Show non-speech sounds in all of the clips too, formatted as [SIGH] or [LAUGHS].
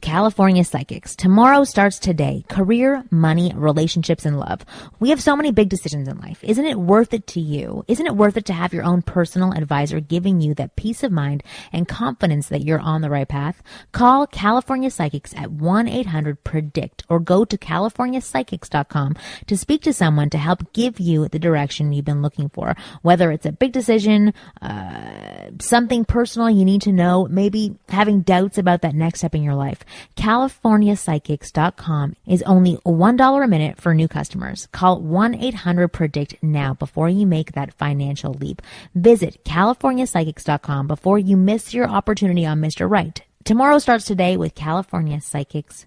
California Psychics. Tomorrow starts today. Career, money, relationships, and love. We have so many big decisions in life. Isn't it worth it to you? Isn't it worth it to have your own personal advisor giving you that peace of mind and confidence that you're on the right path? Call California Psychics at 1-800-PREDICT or go to californiapsychics.com to speak to someone to help give you the direction you've been looking for. Whether it's a big decision, uh, something personal you need to know, maybe having doubts about that next step in your life. CaliforniaPsychics.com is only $1 a minute for new customers. Call 1-800-PREDICT now before you make that financial leap. Visit CaliforniaPsychics.com before you miss your opportunity on Mr. Right. Tomorrow starts today with California Psychics.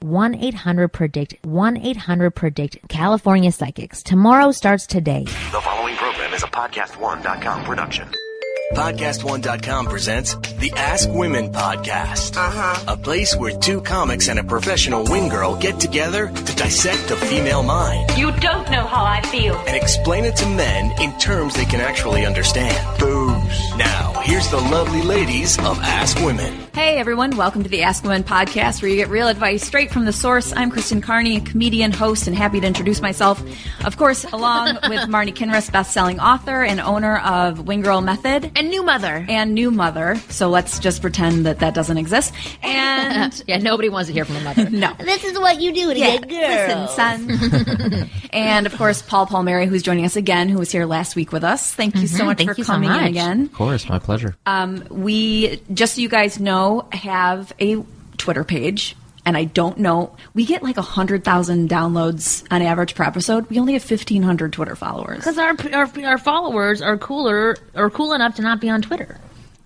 1 800 predict 1 800 predict California Psychics. Tomorrow starts today. The following program is a podcast1.com production. Podcast1.com presents the Ask Women Podcast. Uh-huh. A place where two comics and a professional wing girl get together to dissect the female mind You don't know how I feel. and explain it to men in terms they can actually understand. Booze. Now, here's the lovely ladies of Ask Women. Hey everyone, welcome to the Ask Women podcast where you get real advice straight from the source. I'm Kristen Carney, a comedian, host, and happy to introduce myself. Of course, along [LAUGHS] with Marni Kinrys, best-selling author and owner of Wing Girl Method And new mother. and New Mother. So let's just pretend that that doesn't exist. And [LAUGHS] yeah, nobody wants to hear from a mother. no. This is what you do to Yeah, get girls. listen, son. and of course, Paul Palmieri, who's joining us again, who was here last week with us. Thank you mm-hmm. so much Thank for you so coming much. in again. Of course, my pleasure. Um, we, just so you guys know, have a Twitter page. And I don't know, we get like 100,000 downloads on average per episode. We only have 1,500 Twitter followers. Because our, our our followers are cooler or cool enough to not be on Twitter.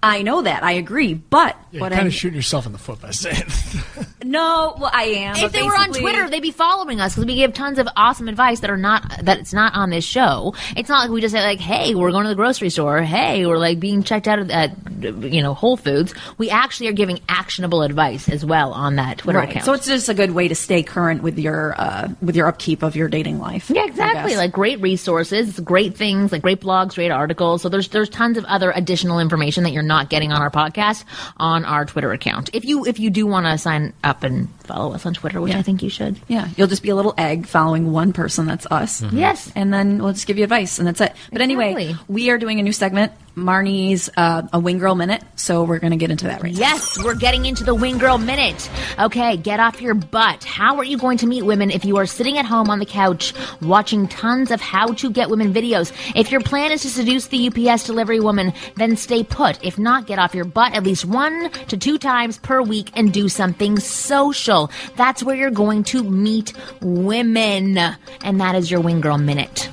I know that, I agree. But Yeah, what you're kind I'm, of shooting yourself in the foot by saying. [LAUGHS] no, well, I am. If they were on Twitter, they'd be following us because we give tons of awesome advice that are not that it's not on this show. It's not like we just say like, "Hey, we're going to the grocery store." Hey, we're like being checked out at, at you know Whole Foods. We actually are giving actionable advice as well on that Twitter Right. account. So it's just a good way to stay current with your uh, with your upkeep of your dating life. Yeah, exactly. Like great resources, great things, like great blogs, great articles. So there's there's tons of other additional information that you're not getting on our podcast on our Twitter account. If you if you do want to sign up and follow us on Twitter, which Yeah. I think you should. Yeah, you'll just be a little egg following one person. That's us. Yes. and then we'll just give you advice, and that's it. But anyway, we are doing a new segment, Marni's uh, a Wing Girl Minute. So we're going to get into that right now. Yes, we're getting into the Wing Girl Minute. Okay, get off your butt. How are you going to meet women if you are sitting at home on the couch watching tons of how to get women videos? If your plan is to seduce the UPS delivery woman, then stay put. If not, get off your butt at least one to two times per week and do something social. That's where you're going to meet women. And that is your Wing Girl Minute.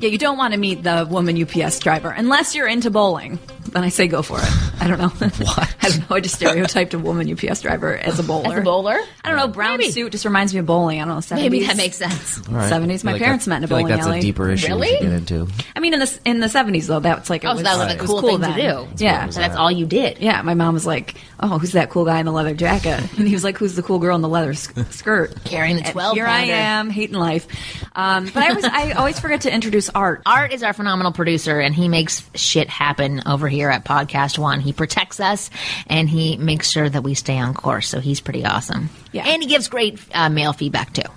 Yeah, you don't want to meet the woman UPS driver unless you're into bowling. Then I say go for it. I don't know. [LAUGHS] what? [LAUGHS] I don't know. I just stereotyped a woman UPS driver as a bowler. As a bowler? I don't know. Brown Maybe. suit just reminds me of bowling. I don't know. 70s. Maybe that makes sense. All right. 70s, my like parents that- met in a I feel like bowling that's alley. a deeper issue Really? we should get into. I mean, in the in the 70s though, that's like it Oh, was, so that was it a cool thing to then. do. Yeah. So that's all you did. Yeah, my mom was like, "Oh, who's that cool guy in the leather jacket?" [LAUGHS] And he was like, "Who's the cool girl in the leather sk- [LAUGHS] skirt?" Carrying the 12 Here I am, hating life. Um, but I was, I always forget to introduce Art. [LAUGHS] Art is our phenomenal producer, and he makes shit happen over here at Podcast One. He protects us, and he makes sure that we stay on course. So he's pretty awesome. Yeah. and he gives great uh, mail feedback too.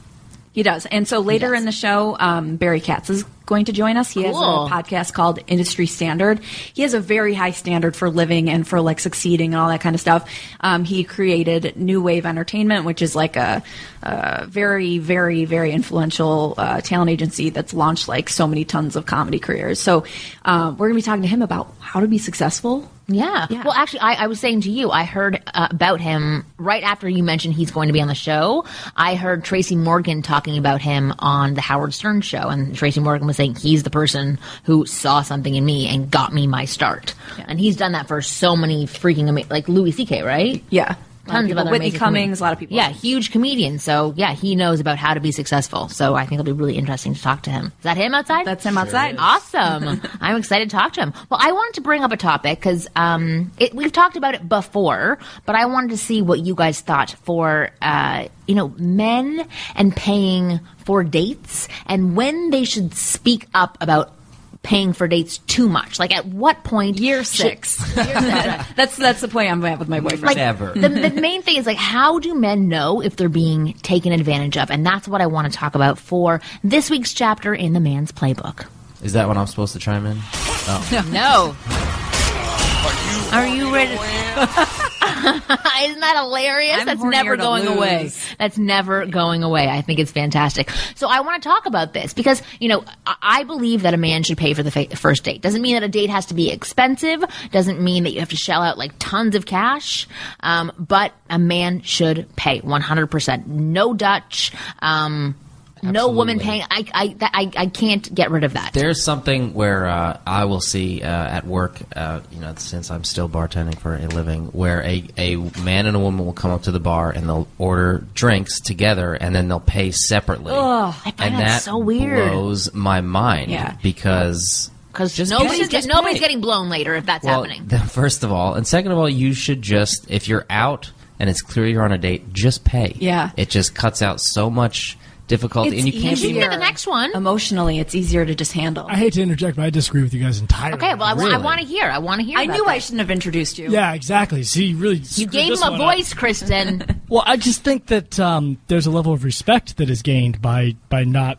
He does. And so later in the show, um, Barry Katz is going to join us. He has a podcast called Industry Standard. He has a very high standard for living and for like succeeding and all that kind of stuff. Um, he created New Wave Entertainment, which is like a, a very, very, very influential uh, talent agency that's launched like so many tons of comedy careers. So um, we're going to be talking to him about how to be successful. Yeah. Yeah. Well, actually, I, I was saying to you, I heard uh, about him right after you mentioned he's going to be on the show. I heard Tracy Morgan talking about him on the Howard Stern show, and Tracy Morgan was saying he's the person who saw something in me and got me my start. And he's done that for so many freaking amazing, like Louis C.K., right? Yeah. Tons of people. other Whitney amazing Cummings, comedians. a lot of people. Yeah, huge comedian. So yeah, he knows about how to be successful. So I think it'll be really interesting to talk to him. Is that him outside? That's him outside. Awesome. [LAUGHS] I'm excited to talk to him. Well, I wanted to bring up a topic because um, we've talked about it before, but I wanted to see what you guys thought for, uh, you know, men and paying for dates and when they should speak up about paying for dates too much. Like at what point? Year should- [LAUGHS] [LAUGHS] six. that's that's the point I'm at with my boyfriend. like Never. The, the main thing is like how do men know if they're being taken advantage of and that's what i want to talk about for this week's chapter in the man's playbook Is that when I'm supposed to chime in? Oh. [LAUGHS] no are you ready [LAUGHS] isn't that hilarious? I'm that's never going away. that's never going away. I think it's fantastic. So i want to talk about this because you know i I believe that a man should pay for the fa- first date. Doesn't mean that a date has to be expensive. Doesn't mean that you have to shell out like tons of cash. Um, but a man should pay 100% no dutch. Um, no woman paying I, I, I, I can't get rid of that There's something where uh, I will see uh, at work, uh, you know, since I'm still bartending for a living, where a, a man and a woman will come up to the bar and they'll order drinks together and then they'll pay separately. I find and that that so weird. blows my mind Yeah. because because Just nobody's, get, nobody's getting blown later if that's well, happening [LAUGHS] the- first of all, and second of all, you should just if you're out and it's clear you're on a date, just pay. Yeah. it just cuts out so much difficulty, It's and you can't you be the next one Emotionally, it's easier to just handle. I hate to interject, but I disagree with you guys entirely. okay well i, wa- I want to hear i want to hear I about knew I shouldn't have introduced you. Yeah, exactly. See, you really, you gave this him a one up. voice kristen [LAUGHS] Well, I just think that um, there's a level of respect that is gained by by not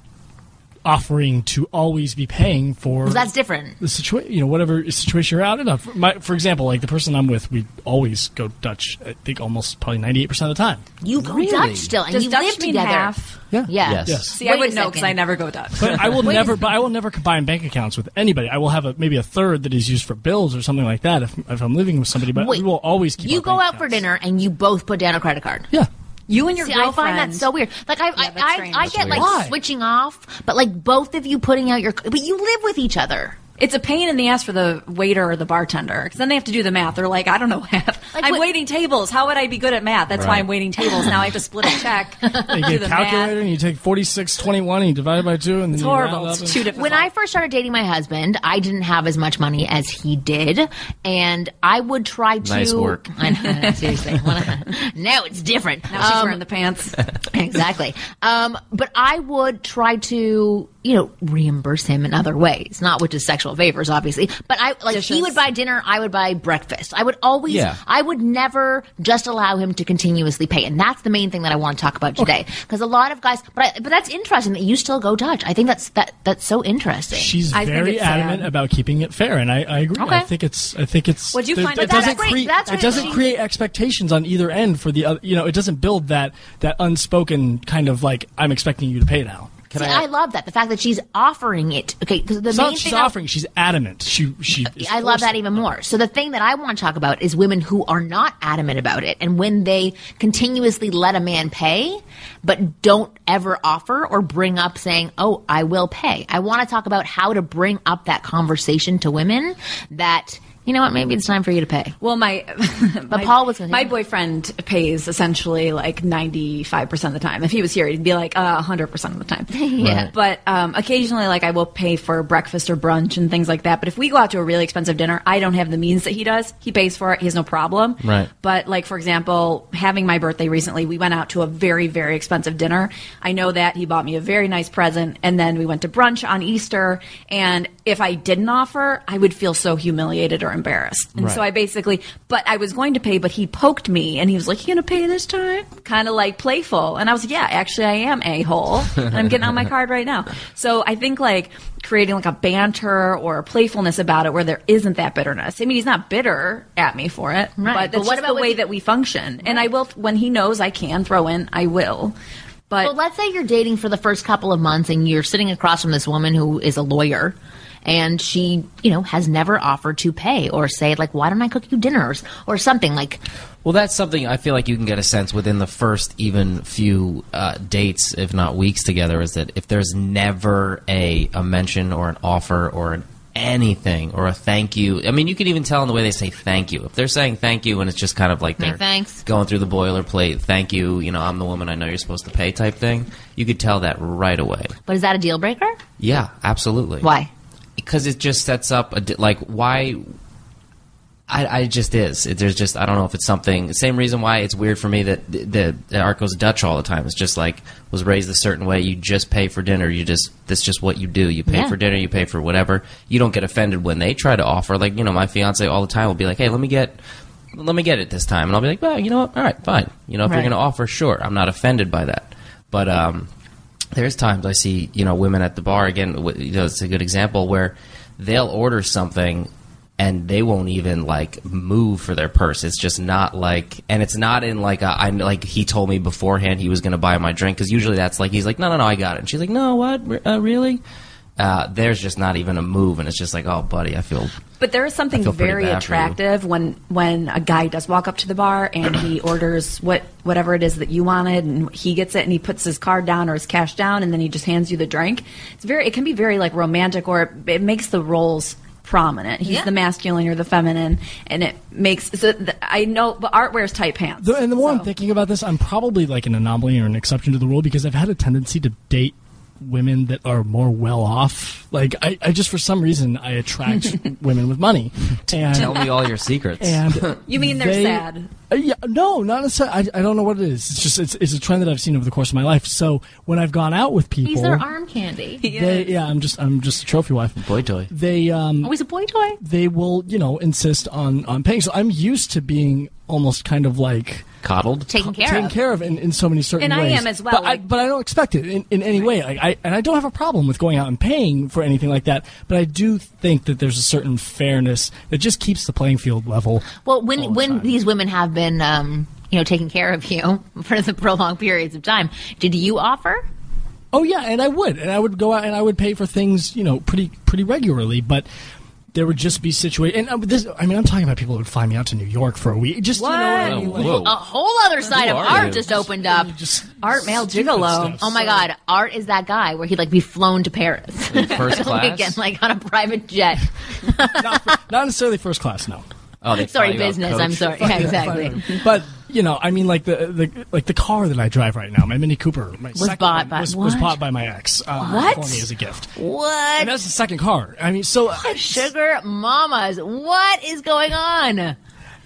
offering to always be paying for that's different the situation. You know, whatever situation you're out in. For, my, for example, like the person I'm with, we always go Dutch. I think almost probably 98 percent of the time. you go dutch still and Does you Dutch live mean together half? Yeah. yeah Yes. Yes. See, Wait I a wouldn't know because. I never go Dutch. But I will never. But I will never combine bank accounts with anybody. I will have a maybe a third that is used for bills or something like that if, if I'm living with somebody. But Wait, we will always keep. you our go bank out for dinner and you both put down a credit card Yeah. You and your See, I girlfriend. find that so weird. Like I, that's I. I, I That's get like. Why? switching off, but like both of you putting out your, but you live with each other. It's a pain in the ass for the waiter or the bartender because then they have to do the math. They're like, I don't know [LAUGHS] math. Like I'm what- waiting tables. How would I be good at math? That's why I'm waiting tables. Now I have to split a [LAUGHS] check. You get a calculator math. and you take 46, 21 and you divide it by two and then It's you horrible. It's and- too difficult. When I first started dating my husband, I didn't have as much money as he did, and I would try to. Nice work. [LAUGHS] I know, seriously. now it's different. now she's Um, wearing the pants. exactly. Um, but I would try to, you know, reimburse him in other ways, not with just sexual favors, obviously. But I like he would buy dinner, I would buy breakfast. I would always, Yeah. I would never just allow him to continuously pay, and that's the main thing that I want to talk about today. Because a lot of guys, but I, but that's interesting that you still go Dutch. I think that's that that's so interesting. She's I very adamant sad. about keeping it fair, and I, I agree. Okay. I think it's. I think it's. What'd you there- find- It that's doesn't great. create. That's it doesn't she- create expectations on either end for the other. You know, it doesn't build that that unspoken kind of like I'm expecting you to pay now. Can See, I- I, love that the fact that she's offering it. Okay, because the main she's thing I- offering. She's adamant. She she. Uh, is I love that even more. So the thing that I want to talk about is women who are not adamant about it, and when they continuously let a man pay, but don't ever offer or bring up saying, "Oh, I will pay." I want to talk about how to bring up that conversation to women that you know what, maybe it's time for you to pay. Well, my [LAUGHS] But my, Paul was gonna- my boyfriend pays essentially like ninety five percent of the time. If he was here, he'd be like hundred percent of the time. [LAUGHS] Yeah. But um, occasionally, like I will pay for breakfast or brunch and things like that. But if we go out to a really expensive dinner, I don't have the means that he does. He pays for it. He has no problem. Right. But like for example, having my birthday recently, we went out to a very very expensive dinner. I know that he bought me a very nice present, and then we went to brunch on Easter. And if I didn't offer, I would feel so humiliated or embarrassed. And so I basically, but I was going to pay, but he poked me, and he was like, "You gonna pay this time?" Kind of like playful, and I was like, "Yeah, actually, I am a hole, and I'm getting on my [LAUGHS] card right now." So I think like creating like a banter or a playfulness about it where there isn't that bitterness. I mean, he's not bitter at me for it, Right. but But that's what just about the way you- that we function. And I will when he knows I can throw in, I will. But Well, let's say you're dating for the first couple of months and you're sitting across from this woman who is a lawyer and she, you know, has never offered to pay or say like, why don't I cook you dinners or something like, Well, that's something I feel like you can get a sense within the first even few uh, dates, if not weeks together, is that if there's never a, a mention or an offer or an anything or a thank you. I mean, you can even tell in the way they say thank you. If they're saying thank you and it's just kind of like they're thanks. going through the boilerplate, thank you, you know, I'm the woman I know you're supposed to pay type thing, you could tell that right away. But is that a deal breaker? Yeah, absolutely. Why? Because it just sets up a di- like why. I, I just is. It, there's just I don't know if it's something. Same reason why it's weird for me that the, the, the art Dutch all the time. It's just like was raised a certain way. You just pay for dinner. You just that's just what you do. You pay Yeah. for dinner. You pay for whatever. You don't get offended when they try to offer. Like you know, my fiance all the time will be like, "Hey, let me get." Let me get it this time, and I'll be like, "Well, you know what? All right, fine. You know, if Right. you're going to offer, sure. I'm not offended by that." But um, there's times I see you know women at the bar again. You know, it's a good example where they'll order something and they won't even like move for their purse. It's just not like, and it's not in like a, I'm like he told me beforehand he was going to buy my drink because usually that's like he's like no no no I got it and she's like no what uh, really. Uh, there's just not even a move, and it's just like, oh, buddy, I feel But there is something I feel pretty very bad for you. attractive when when a guy does walk up to the bar and he [CLEARS THROAT] orders what whatever it is that you wanted, and he gets it and he puts his card down or his cash down, and then he just hands you the drink. It's very. It can be very like romantic, or it, it makes the roles prominent. He's Yeah. the masculine, you're the feminine, and it makes. So th- I know, but Art wears tight pants. The, and the more I'm thinking about this, I'm probably like an anomaly or an exception to the rule because I've had a tendency to date women that are more well off. Like I, I just for some reason I attract [LAUGHS] women with money. And tell me all your secrets. and [LAUGHS] You mean they're they- sad? Uh, yeah, no, not necessarily. I, I don't know what it is. It's just it's, it's a trend that I've seen over the course of my life. So when I've gone out with people, He's their arm candy. they yeah, I'm just I'm just a trophy wife. Boy toy. They um Always a boy toy. they will you know insist on on paying. So I'm used to being almost kind of like Coddled. Taken care taken of. care of in, in so many certain And I ways. am as well, But, I, but I don't expect it in, in any way. Like I and I don't have a problem with going out and paying for anything like that. But I do think that there's a certain fairness that just keeps the playing field level. Well, when the when time. these women have been, um, you know, taking care of you [LAUGHS] for the prolonged periods of time, did you offer? Oh yeah, and I would, and I would go out and I would pay for things, you know, pretty pretty regularly. But there would just be situations, and uh, this, I mean, I'm talking about people who would fly me out to New York for a week. Just you know, what I mean? Like, A whole other side of art you? just opened up. just Art male gigolo. stuff. Oh my God, Art is that guy where he'd like be flown to Paris First [LAUGHS] class? weekend, like on a private jet. [LAUGHS] not, not necessarily first class, no. Oh, sorry, fly you out business. I'm sorry. Yeah, exactly. But you know, I mean, like the, the like the car that I drive right now, my Mini Cooper, my second bought by- was, was bought by my ex. Uh, What? For me as a gift, and What? that's the second car. I mean, so Sugar mamas, what is going on?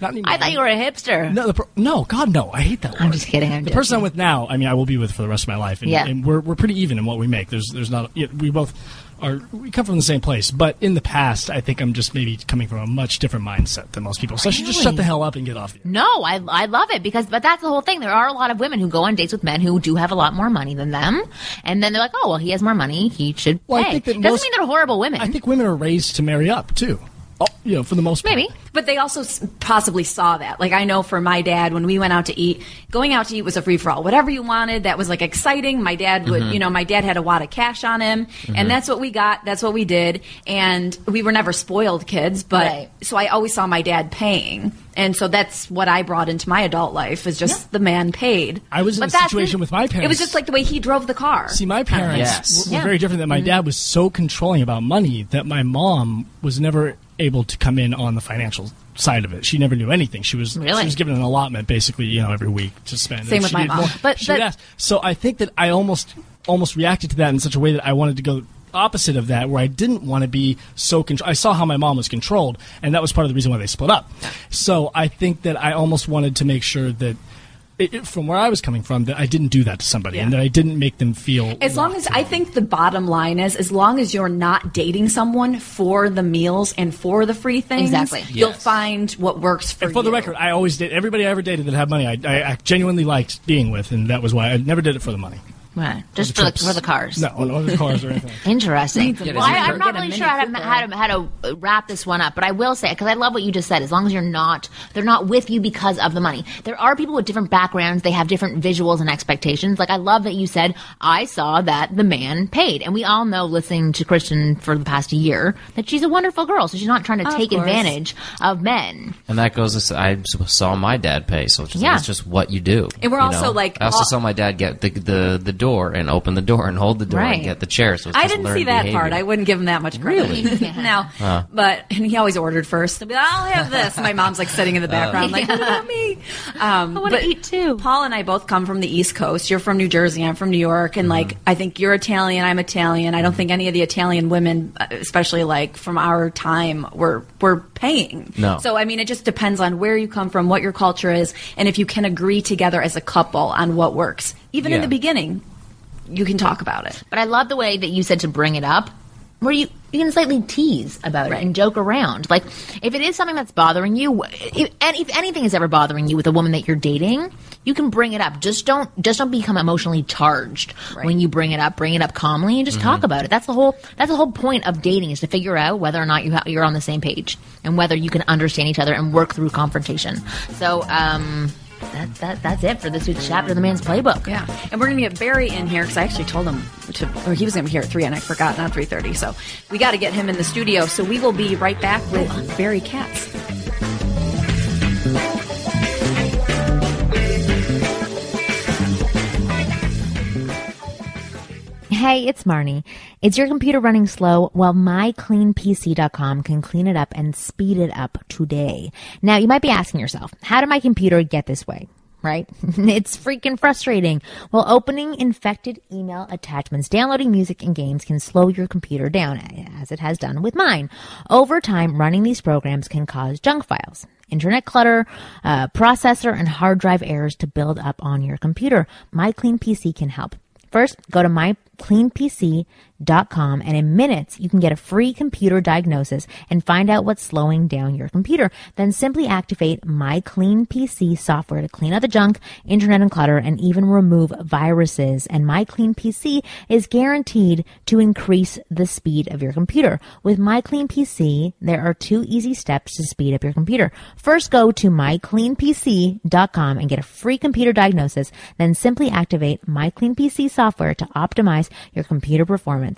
not. I thought you were a hipster. No, the, per- no, God, no. I hate that. I'm just kidding. I'm the joking. person I'm with now, I mean, I will be with for the rest of my life, and, Yeah. and we're we're pretty even in what we make. There's there's not yeah, we both are we come from the same place, but in the past, I think I'm just maybe coming from a much different mindset than most people. So I should just shut the hell up and get off. The No, I, I love it because, but that's the whole thing. There are a lot of women who go on dates with men who do have a lot more money than them, and then they're like, "Oh, well, he has more money, he should Well, I think that Doesn't most- mean they're horrible women. I think women are raised to marry up too. Oh, you know, for the most part. maybe. But they also possibly saw that. Like I know for my dad, when we went out to eat, going out to eat was a free for all. Whatever you wanted, that was like exciting. My dad would, Mm-hmm. you know, my dad had a wad of cash on him, and that's what we got. That's what we did, and we were never spoiled kids. But Right. so I always saw my dad paying, and so that's what I brought into my adult life is just the man paid. I was in But a that's- situation with my parents. It was just like the way he drove the car. See, my parents Yes. were, were Yeah. very different. That my dad was so controlling about money that my mom was never able to come in on the financial side of it. She never knew anything. She was Really? she was given an allotment basically, you know, every week to spend. Same with my mom. more- But ask. so I think that I almost almost reacted to that in such a way that I wanted to go opposite of that where I didn't want to be so control I saw how my mom was controlled and that was part of the reason why they split up. So I think that I almost wanted to make sure that it, it- from where I was coming from, that I didn't do that to somebody, and that I didn't make them feel. As long as. I think the bottom line is, as long as you're not dating someone for the meals and for the free things, Exactly. you'll find what works for And for the record, I always did. Everybody I ever dated that had money, I, I, I genuinely liked being with, and that was why I never did it for the money. Right. Just The for the, for the cars. No, no the cars or [LAUGHS] anything. Interesting. Well, I, I'm not really sure how to, how to how to wrap this one up, but I will say because I love what you just said. As long as you're not, they're not with you because of the money. There are people with different backgrounds. They have different visuals and expectations. Like I love that you said I saw that the man paid, and we all know, listening to Kristen for the past year, that she's a wonderful girl. So she's not trying to Of take course. advantage of men. And that goes. as- I saw my dad pay, so it's just, Yeah. it's just what you do. And we're also, know? like, I also all- saw my dad get the the the door and open the door and hold the door Right. and get the chair. So it's I didn't see that behavior. part. I wouldn't give him that much credit. Really? [LAUGHS] no, but and he always ordered first. Be like, I'll have this. My mom's like sitting in the background, like, what about me? Um, I wanna eat too. Paul and I both come from the East Coast. You're from New Jersey. I'm from New York, and like I think you're Italian. I'm Italian. I don't think any of the Italian women, uh, especially like from our time, were were paying. No. So I mean, it just depends on where you come from, what your culture is, and if you can agree together as a couple on what works. Even in the beginning, you can talk about it. But I love the way that you said to bring it up, where you you can slightly tease about it and joke around. Like if it is something that's bothering you, if, if anything is ever bothering you with a woman that you're dating, you can bring it up. Just don't just don't become emotionally charged when you bring it up. Bring it up calmly and just talk about it. That's the whole that's the whole point of dating is to figure out whether or not you ha- you're on the same page and whether you can understand each other and work through confrontation. So. um that, that, that's it for this week's chapter of the man's playbook. Yeah, and we're gonna get Barry in here because I actually told him to, or he was gonna be here at three, and I forgot, not three thirty. So we got to get him in the studio. So we will be right back with Barry Katz. Hey, it's Marni. Is your computer running slow? Well, mycleanpc.com can clean it up and speed it up today. Now, you might be asking yourself, how did my computer get this way? Right? [LAUGHS] it's freaking frustrating. Well, opening infected email attachments, downloading music and games can slow your computer down, as it has done with mine. Over time, running these programs can cause junk files internet clutter, uh, processor, and hard drive errors to build up on your computer. My Clean PC can help. First, go to cleanpc mycleanpc.com and in minutes you can get a free computer diagnosis and find out what's slowing down your computer. Then simply activate My Clean PC software to clean out the junk, internet and clutter, and even remove viruses. And My Clean PC is guaranteed to increase the speed of your computer. With My Clean PC, there are two easy steps to speed up your computer. First, go to mycleanpc.com and get a free computer diagnosis. Then simply activate My Clean PC software to optimize your computer performance.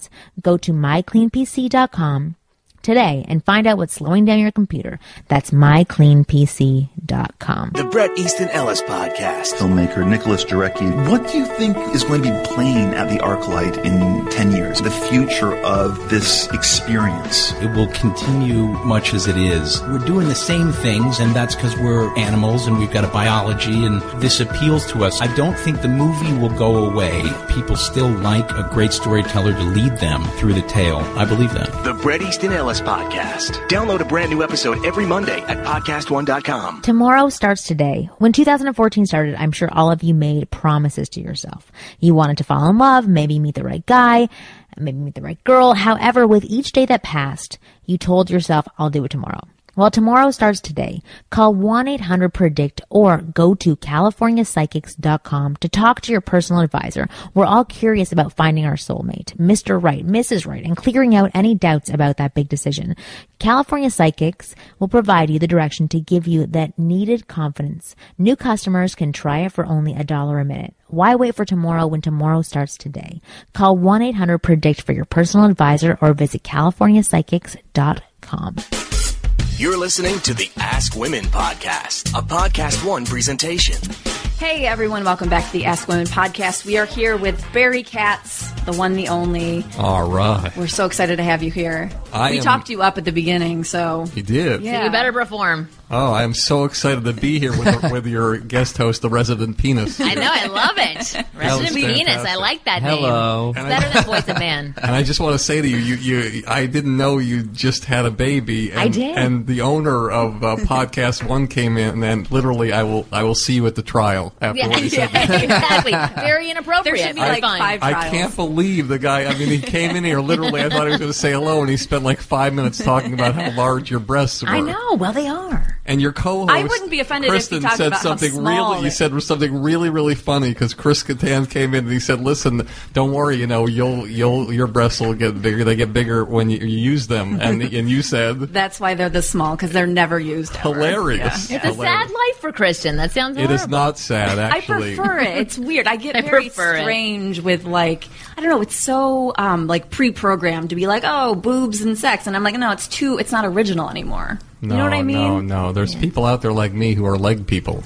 Go to mycleanpc.com today and find out what's slowing down your computer. That's mycleanpc.com. The Bret Easton Ellis Podcast. filmmaker Nicholas Jarecki. What do you think is going to be playing at the ArcLight in 10 years? The future of this experience? It will continue much as it is. We're doing the same things, and that's because we're animals and we've got a biology, and this appeals to us. I don't think the movie will go away. People still like a great storyteller to lead them through the tale. I believe that. The Bret Easton Ellis Podcast. Download a brand new episode every Monday at podcast1.com. Tomorrow starts today. When 2014 started, I'm sure all of you made promises to yourself. You wanted to fall in love, maybe meet the right guy, maybe meet the right girl. However, with each day that passed, you told yourself, I'll do it tomorrow. Well, tomorrow starts today. Call 1-800-PREDICT or go to californiapsychics.com to talk to your personal advisor. We're all curious about finding our soulmate, Mr. Right, Mrs. Right, and clearing out any doubts about that big decision. California Psychics will provide you the direction to give you that needed confidence. New customers can try it for only a dollar a minute. Why wait for tomorrow when tomorrow starts today? Call 1-800-PREDICT for your personal advisor or visit californiapsychics.com. You're listening to the Ask Women Podcast, a Podcast One presentation. Hey everyone, welcome back to the Ask Women podcast. We are here with Barry Katz, the one, the only. All right. We're so excited to have you here. I we am- talked you up at the beginning, so You did. Yeah. You better perform. Oh, I am so excited to be here with, [LAUGHS] with your guest host, the resident penis. I know, I love it. [LAUGHS] Resident penis, Venus, I like that Hello. name. It's better than Voice of Man. And I just want to say to you, you, you, I didn't know you just had a baby. And, I did. And the owner of uh, [LAUGHS] Podcast One came in, and literally, I will, I will see you at the trial after Yeah, what he said. exactly. Very inappropriate. there should be but like fine. five I can't believe the guy. I mean, he came in here literally. I thought he was going to say hello, and he spent like five minutes talking about how large your breasts were. I know. Well, they are. And your co-host, I wouldn't be offended if he Kristen talked said about how something small really. You said something really, really funny because Chris Kattan came in and he said, "Listen, don't worry. You know, you'll, you'll, your breasts will get bigger. They get bigger when you, you use them." And [LAUGHS] and you said, That's why they're this small because they're never used. Ever. "Hilarious." It's a sad life for Christian. That sounds It horrible. is not sad, Actually, I prefer it. It's weird. I get [LAUGHS] I very prefer it. strange with like I don't know. It's so um, like pre-programmed to be like, oh, boobs and sex, and I'm like, no, it's too. It's not original anymore. No, you know what I mean? No, no. There's people out there like me who are leg people.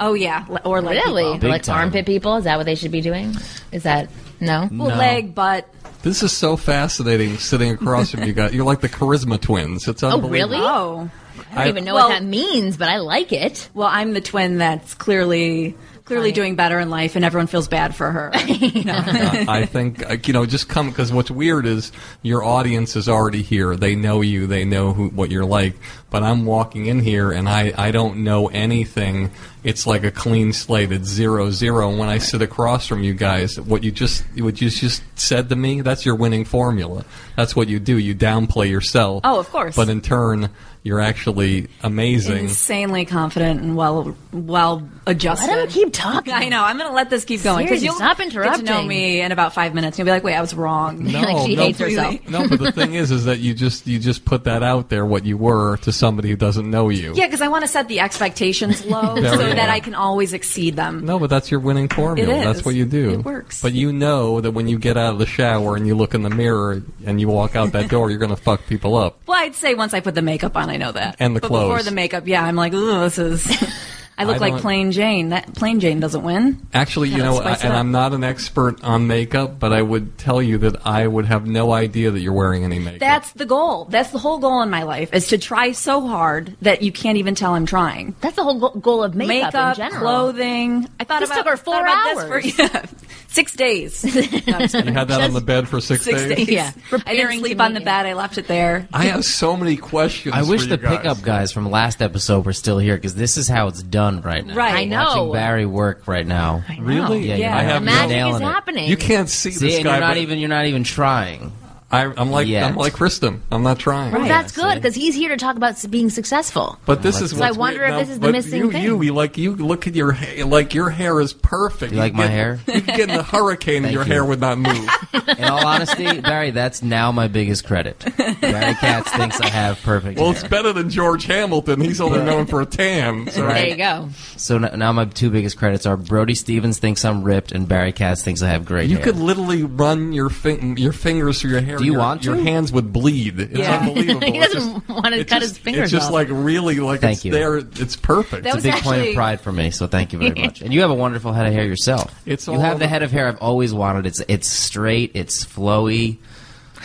Oh yeah, or leg really? people. Like time. armpit people? Is that what they should be doing? Is that no? Well, No. leg, butt. This is so fascinating sitting across from you guys. You're like the charisma twins. It's unbelievable. Oh, unbelievable. really? Oh, I don't even know well- what that means, but I like it. well, I'm the twin that's clearly clearly doing better in life, and everyone feels bad for her. [LAUGHS] Uh, I think uh, you know just come because what's weird is your audience is already here. They know you. They know who what you're like. But I'm walking in here and I I don't know anything. It's like a clean slate. It's zero zero. And when I sit across from you guys, what you just what you just said to me, that's your winning formula. That's what you do. You downplay yourself. Oh, of course. But in turn, you're actually amazing. Insanely confident and well well adjusted. Let him keep talking. [LAUGHS] I know. I'm going to let this keep going Seriously, you'll stop get to interrupting. know me in about five minutes. You'll be like, "Wait, I was wrong." No, [LAUGHS] Like she no, hates herself. No, but the thing is, is that you just you just put that out there, what you were, to somebody who doesn't know you. Yeah, because I want to set the expectations [LAUGHS] low so that. I can always exceed them. No, but that's your winning formula. It is. That's what you do. It works. But you know that when you get out of the shower and you look in the mirror and you walk out that door, you're going to fuck people up. Well, I'd say once I put the makeup on, I know that. And the but clothes. before the makeup, yeah, I'm like, ooh, this is. I look I like plain Jane. That plain Jane doesn't win. Actually, you know, I, and. I'm not an expert on makeup, but I would tell you that I would have no idea that you're wearing any makeup. That's the goal. That's the whole goal in my life is to try so hard that you can't even tell I'm trying. That's the whole goal of makeup, Makeup, in general. clothing. I thought This about took her four about hours. This for, [LAUGHS] yeah, six days. [LAUGHS] No, you had that on the bed for six, Six days. Yeah. I didn't sleep on the bed. I left it there. I have so many questions. I wish for the guys. pickup guys from last episode were still here because this is how it's done right now. Right. I know. Watching Barry work right now. I know. Really? Yeah, Yeah. you're I have The magic is it. happening. You can't see, See, this and guy. you're not but even you're not even trying. I, I'm like Yet. I'm like Kristen. I'm not trying. Well, Right. that's Yeah, good because he's here to talk about being successful. But this is So I wonder weird. if Now, this is the missing you, thing. You, you like you look at your hair, like your hair is perfect. You like could my hair? You could get in a hurricane and your you. hair would not move. [LAUGHS] In all honesty, Barry, that's now my biggest credit. Barry Katz thinks I have perfect well, hair. it's better than George Hamilton. He's only known for a tan. So. There you go. So n- now my two biggest credits are Brody Stevens thinks I'm ripped and Barry Katz thinks I have great You hair. could literally run your fin- your fingers through your hair. Do you your, want Your hands would bleed. It's Yeah. [LAUGHS] unbelievable. He doesn't just- want to cut just- his fingers It's just off. like really like Thank it's you. there. It's perfect. That it's a was big point of pride for me, so thank you very [LAUGHS] much. And you have a wonderful head of hair yourself. It's you all have the head of hair I've always wanted. It's it's straight, it's flowy.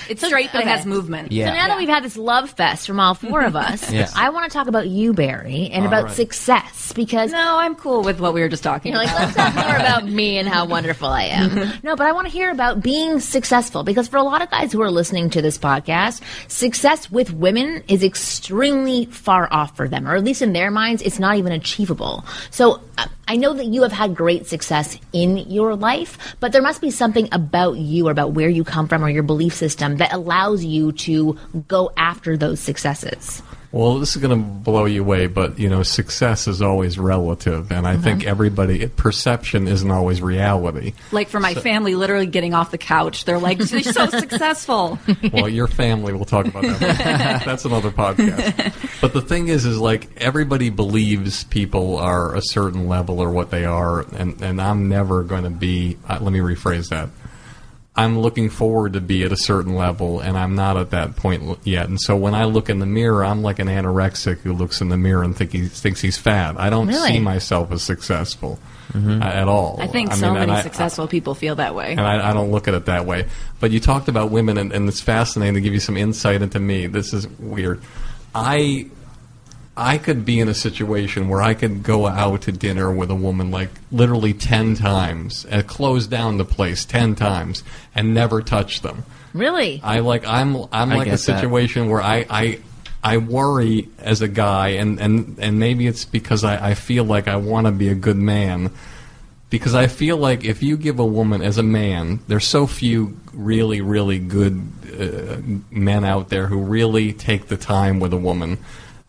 It's straight, but okay. it has movement. Yeah. So now that we've had this love fest from all four of [LAUGHS] us, Yeah. I want to talk about you, Barry, and about right. success because No, I'm cool with what we were just talking You're like, let's talk more about me and how wonderful I am. [LAUGHS] No, but I want to hear about being successful because for a lot of guys who are listening to this podcast, success with women is extremely far off for them, or at least in their minds, it's not even achievable. So uh, I know that you have had great success in your life, but there must be something about you or about where you come from or your belief system that allows you to go after those successes. Well, this is going to blow you away, but you know, success is always relative, and I think everybody perception isn't always reality. like for my family, literally getting off the couch, they're like, "She's so [LAUGHS] successful." well, your family, we'll talk about that. [LAUGHS] That's another podcast. But the thing is, is like everybody believes people are a certain level or what they are, and and I'm never going to be. Uh, let me rephrase that. I'm looking forward to be at a certain level, and I'm not at that point yet. And so when I look in the mirror, I'm like an anorexic who looks in the mirror and think he thinks he's fat. I don't Really? see myself as successful uh, at all. I think I so mean, many I- successful people feel that way. and I, I don't look at it that way. But you talked about women, and, and it's fascinating to give you some insight into me. This is weird. I I could be in a situation where I could go out to dinner with a woman like literally ten times and close down the place ten times and never touch them. Really? I like I'm I'm I like a get that. situation where I, I I worry as a guy and, and, and maybe it's because I, I feel like I want to be a good man because I feel like if you give a woman as a man, there's so few really really good uh, men out there who really take the time with a woman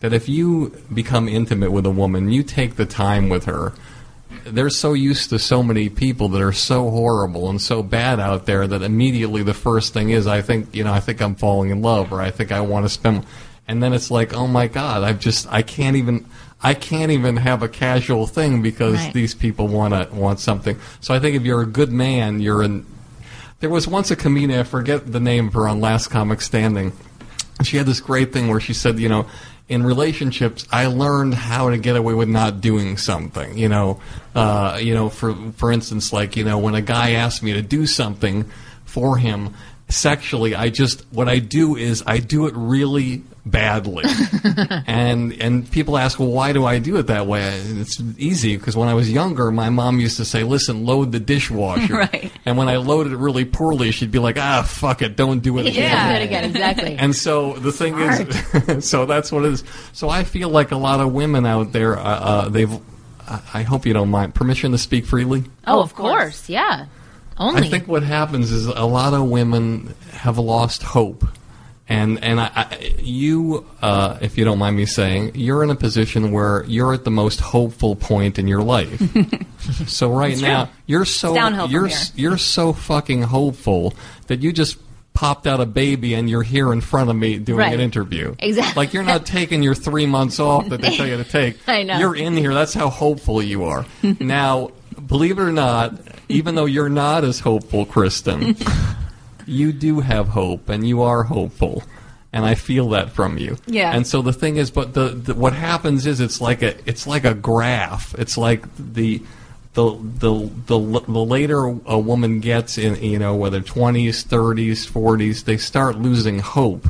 that if you become intimate with a woman, you take the time with her. They're so used to so many people that are so horrible and so bad out there that immediately the first thing is I think you know I think I'm falling in love or I think I want to spend and then it's like oh my god I've just I can't even I can't even have a casual thing because Right. these people want to want something. So I think if you're a good man you're in there was once a comedian I forget the name of her on Last Comic Standing. She had this great thing where she said, you know, in relationships, I learned how to get away with not doing something. You know, uh, you know, for for instance, like you know, when a guy asks me to do something for him sexually, I just what I do is I do it really badly, [LAUGHS] and and people ask, well, why do I do it that way? It's easy because when I was younger, my mom used to say, listen, load the dishwasher, [LAUGHS] Right. and when I loaded it really poorly, she'd be like, ah, fuck it, don't do it again. Yeah, do it again, exactly. And so the thing is, [LAUGHS] so that's what it is. So I feel like a lot of women out there, uh, uh, they've. I hope you don't mind permission to speak freely. oh, of course. Yeah. Only. I think what happens is a lot of women have lost hope, and and I, I, you, uh, if you don't mind me saying, you're in a position where you're at the most hopeful point in your life. [LAUGHS] so right now true. you're so you're you're so fucking hopeful that you just popped out a baby and you're here in front of me doing Right. an interview. Exactly. Like you're not taking your three months off that they tell you to take. [LAUGHS] I know. You're in here. That's how hopeful you are. [LAUGHS] now, believe it or not, even though you're not as hopeful, Kristen, [LAUGHS] you do have hope and you are hopeful. And I feel that from you. Yeah. And so the thing is, but the, the what happens is it's like a it's like a graph. It's like the the the the, the later a woman gets in, you know, whether twenties, thirties, forties, they start losing hope.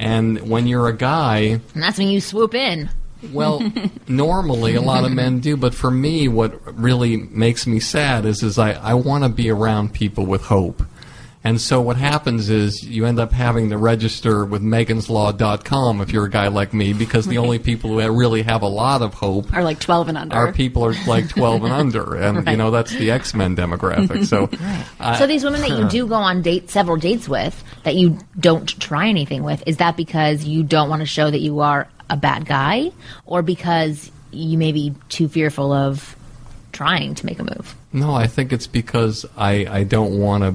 And when you're a guy, and that's when you swoop in. Well, [LAUGHS] normally a lot of men do, but for me, what really makes me sad is, is I, I want to be around people with hope. And so what happens is you end up having to register with meganslaw.com if you're a guy like me, because the only people who really have a lot of hope Are like 12 and under. are people are like 12 and under. [LAUGHS] And, you know, that's the X-Men demographic. So, [LAUGHS] I- so these women that you do [LAUGHS] go on date several dates with that you don't try anything with is that because you don't want to show that you are a bad guy or because you may be too fearful of trying to make a move No, I think it's because I, I don't want to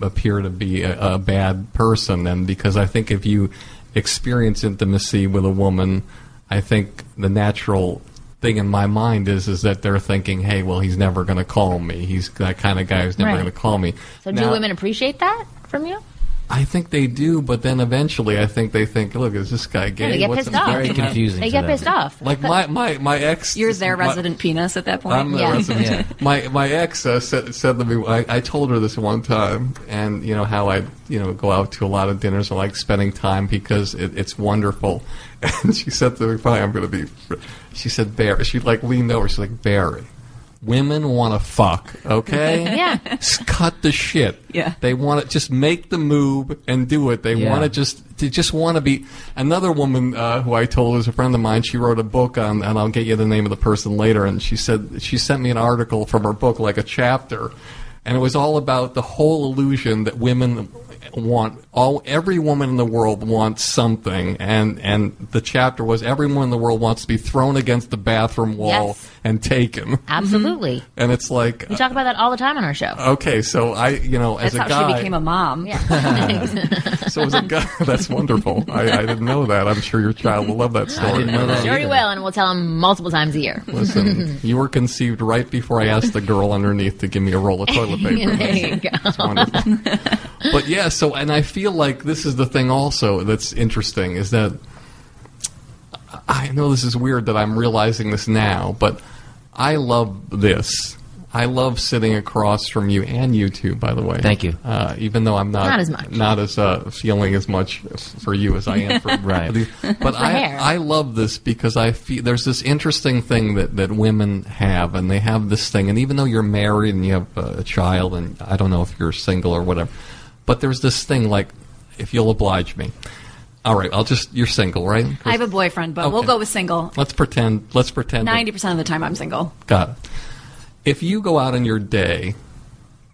appear to be a, a bad person, and because I think if you experience intimacy with a woman, I think the natural thing in my mind is is that they're thinking, hey, well, he's never going to call me. He's that kind of guy who's never Right. going to call me. so do women appreciate that from you I think they do, but then eventually, I think they think, look, is this guy gay? they get What's pissed the- off Very confusing. they get them. pissed off Like my my my ex. [LAUGHS] You're their my- resident penis at that point. I'm the Yeah. resident. Yeah. My my ex uh, said said to me. I, I told her this one time, and you know how I you know go out to a lot of dinners. I like spending time because it, it's wonderful. [LAUGHS] And she said to me, "Fine, I'm going to be." She said, "Barry." She like leaned over. She's like, "Barry." Women want to fuck, okay? [LAUGHS] Yeah. Just cut the shit. Yeah. They want to just make the move and do it. They Yeah. want to just they just want to be. Another woman uh, who I told is a friend of mine. She wrote a book on, and I'll get you the name of the person later. And she said she sent me an article from her book, like a chapter, and it was all about the whole illusion that women want all every woman in the world wants something and and the chapter was every woman in the world wants to be thrown against the bathroom wall Yes. And taken absolutely mm-hmm. and it's like we talk about that all the time on our show okay so i you know as That's a how guy she became a mom. [LAUGHS] so as a guy, [LAUGHS] that's wonderful. I, I didn't know that. I'm sure your child will love that story. didn't know that sure either. you will and we'll tell them multiple times a year Listen, you were conceived right before I asked the girl underneath to give me a roll of toilet paper. [LAUGHS] there you go It's wonderful. But yeah, so and I feel like this is the thing also that's interesting is that I know this is weird that I'm realizing this now, but I love this. I love sitting across from you and you too, by the way. Thank you. Uh, even though I'm not Not as much. not as uh, feeling as much for you as I am for [LAUGHS] Right. But I hair. I love this because I feel there's this interesting thing that that women have, and they have this thing, and even though you're married and you have a child, and I don't know if you're single or whatever, but there's this thing like, if you'll oblige me. All right, I'll just you're single, right? I have a boyfriend, but we'll go with single. Let's pretend. Let's pretend. 90% of the time I'm single. Got it. If you go out in your day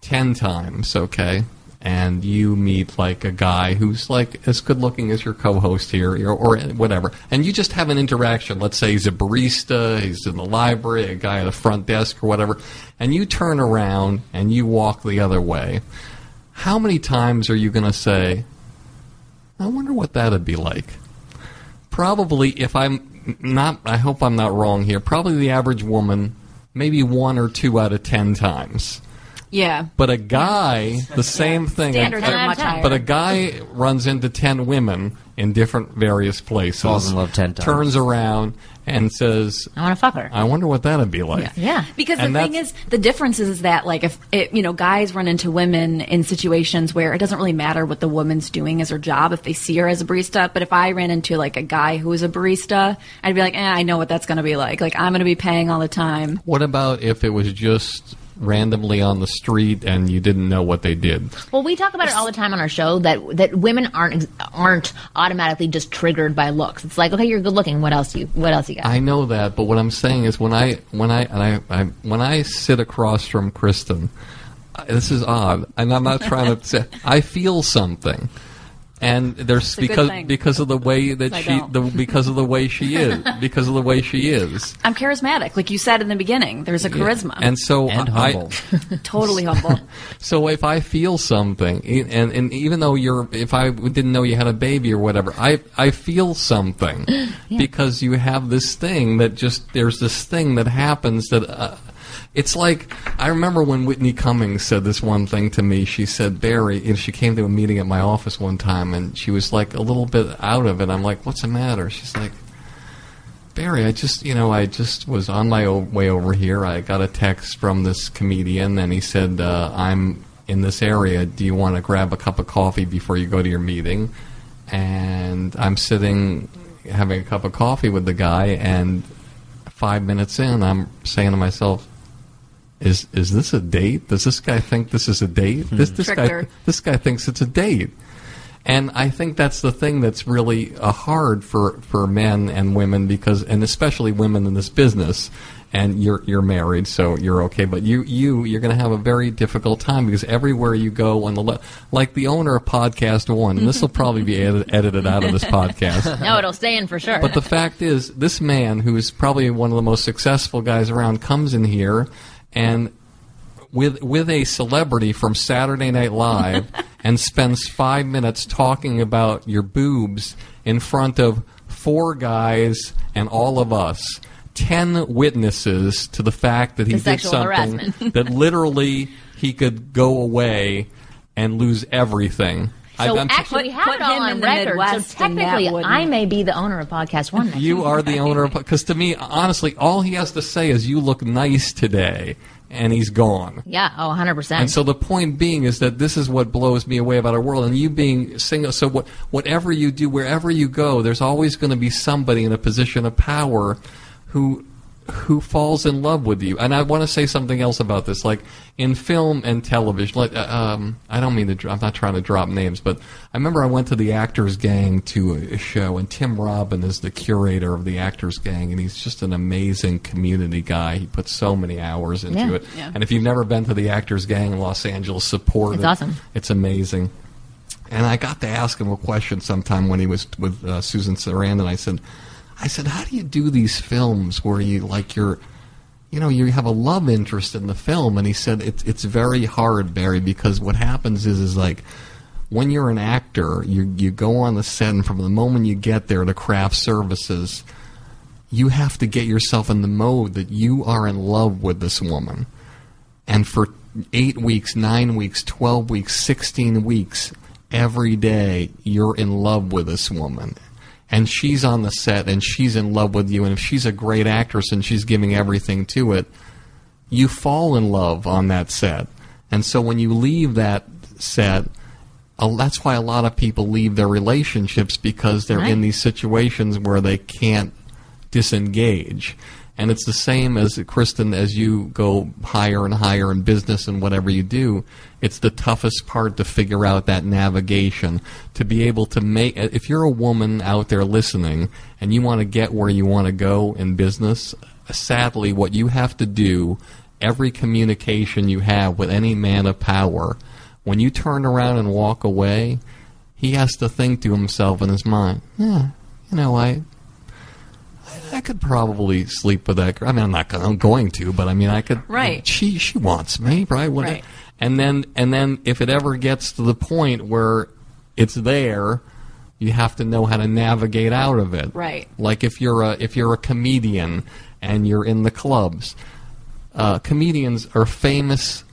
ten times, okay, and you meet like a guy who's like as good looking as your co-host here, or, or whatever, and you just have an interaction. Let's say he's a barista, he's in the library, a guy at the front desk, or whatever, and you turn around and you walk the other way. How many times are you going to say, "I wonder what that'd be like"? probably if I'm not I hope I'm not wrong here, probably the average woman maybe one or two out of 10 times. Yeah. But a guy, the same thing. Standards are much higher. But a guy runs into 10 women in different various places. Falls in love 10 times. Turns around and says, I want to fuck her. I wonder what that'd be like. yeah. Because And the thing is, the difference is that like if it, you know guys run into women in situations where it doesn't really matter what the woman's doing as her job if they see her as a barista. But if I ran into like a guy who was a barista, I'd be like, eh, I know what that's going to be like. Like I'm going to be paying all the time. What about if it was just randomly on the street and you didn't know what they did? Well, we talk about it all the time on our show that that women aren't aren't automatically just triggered by looks. It's like, okay, you're good looking. What else you What else you got? I know that, but what I'm saying is when I when I and I, I when I sit across from Kristen, uh, this is odd, and I'm not trying to [LAUGHS] say I feel something. And there's a because because of the way that I she don't. the, because of the way she is [LAUGHS] because of the way she is I'm charismatic, like you said in the beginning. There's a charisma. and so And I, humble. [LAUGHS] totally humble. [LAUGHS] So if I feel something, e- and, and even though you're, if I didn't know you had a baby or whatever, I I feel something because you have this thing that just there's this thing that happens that. Uh, it's like I remember when Whitney Cummings said this one thing to me. She said, "Barry," you know, she came to a meeting at my office one time, and she was like a little bit out of it. I'm like, "What's the matter?" She's like, Barry, I just, you know, I just was on my way over here. I got a text from this comedian, and he said, uh, I'm in this area. Do you want to grab a cup of coffee before you go to your meeting? And I'm sitting having a cup of coffee with the guy, and five minutes in, I'm saying to myself, is is this a date? Does this guy think this is a date? This this Tricked guy her. this guy thinks it's a date. And I think that's the thing that's really uh, hard for, for men and women because, and especially women in this business. And you're you're married, so you're okay. But you you you're going to have a very difficult time because everywhere you go on the le- like the owner of Podcast One, and this will probably be edit- edited out of this podcast. [LAUGHS] no, it'll stay in for sure. But the fact is, this man, who is probably one of the most successful guys around, comes in here and with with a celebrity from Saturday Night Live [LAUGHS] and spends five minutes talking about your boobs in front of four guys and all of us. Ten witnesses to the fact that he The did something harassment. that [LAUGHS] literally he could go away and lose everything. I- so I'm- actually, we have put it all him on in the record. Midwest so technically, wouldn't- I may be the owner of Podcast One. You are the owner of [LAUGHS] because to me, honestly, all he has to say is "You look nice today," and he's gone. Yeah, oh, 100 percent. And so the point being is that this is what blows me away about our world. And you being single, so what, whatever you do, wherever you go, there's always going to be somebody in a position of power who who falls in love with you. And I want to say something else about this, like in film and television. Like, uh, um, I don't mean to. I'm not trying to drop names, but I remember I went to the Actors Gang to a, show, and Tim Robbins is the curator of the Actors Gang, and he's just an amazing community guy. He puts so many hours into Yeah. it. Yeah. And if you've never been to the Actors Gang in Los Angeles, support It's it. awesome. It's amazing. And I got to ask him a question sometime when he was with uh, Susan Sarandon. And I said, I said, how do you do these films where you like you're, you know, you have a love interest in the film? And he said it's it's very hard, Barry, because what happens is is like when you're an actor, you you go on the set, and from the moment you get there to craft services, you have to get yourself in the mode that you are in love with this woman and for eight weeks, nine weeks, 12 weeks, 16 weeks, every day, you're in love with this woman. And she's on the set and she's in love with you. And if she's a great actress and she's giving everything to it, you fall in love on that set. And so when you leave that set, uh, that's why a lot of people leave their relationships because they're in these situations where they can't disengage. And it's the same as Kristen, as you go higher and higher in business and whatever you do, it's the toughest part to figure out that navigation. To be able to make, if you're a woman out there listening and you want to get where you want to go in business, sadly, what you have to do, every communication you have with any man of power, when you turn around and walk away, he has to think to himself in his mind, yeah, you know, I, I could probably sleep with that girl. I mean, I'm not going, I'm going to, but I mean, I could. Right. She she wants me, right? What- Right. And then and then if it ever gets to the point where it's there, you have to know how to navigate out of it. Right. Like if you're a if you're a comedian and you're in the clubs, uh, comedians are famous,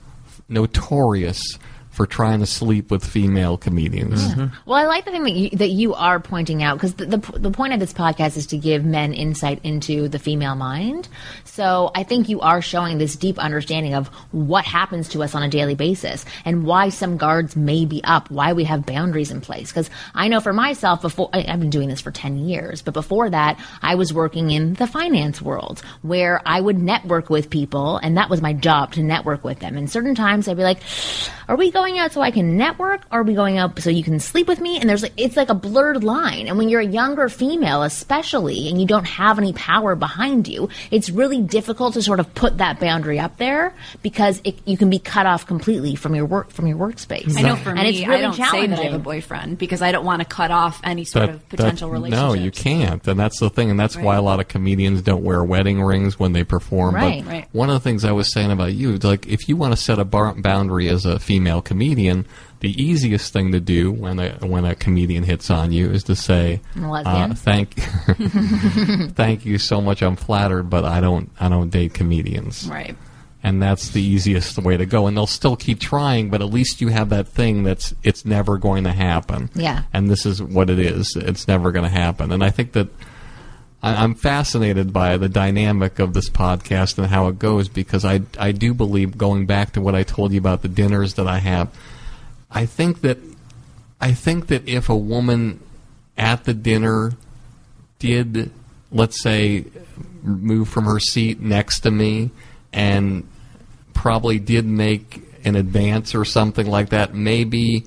notorious for trying to sleep with female comedians. Mm-hmm. Well, I like the thing that you, that you are pointing out because the, the the point of this podcast is to give men insight into the female mind. So I think you are showing this deep understanding of what happens to us on a daily basis and why some guards may be up, why we have boundaries in place. Because I know for myself, before I, I've been doing this for ten years, but before that, I was working in the finance world where I would network with people, and that was my job to network with them. And certain times I'd be like, "Are we going out so I can network? Are we going out so you can sleep with me?" And there's like it's like a blurred line. And when you're a younger female, especially, and you don't have any power behind you, it's really difficult to sort of put that boundary up there because it, you can be cut off completely from your work from your workspace. I know for and me, it's really I don't say that I have a boyfriend because I don't want to cut off any sort That- of potential that- relationship. No, you can't, and that's the thing, and that's why a lot of comedians don't wear wedding rings when they perform. Right. But Right. one of the things I was saying about you, like if you want to set a bar- boundary as a female comedian, the easiest thing to do when a when a comedian hits on you is to say, uh, "Thank, [LAUGHS] [LAUGHS] thank you so much. I'm flattered, but I don't I don't date comedians." Right. and that's the easiest way to go. And they'll still keep trying, but at least you have that thing that's it's never going to happen. Yeah. And this is what it is. It's never going to happen. And I think that I'm fascinated by the dynamic of this podcast and how it goes because I I do believe going back to what I told you about the dinners that I have. I think that I think that if a woman at the dinner did, let's say, move from her seat next to me and probably did make an advance or something like that, maybe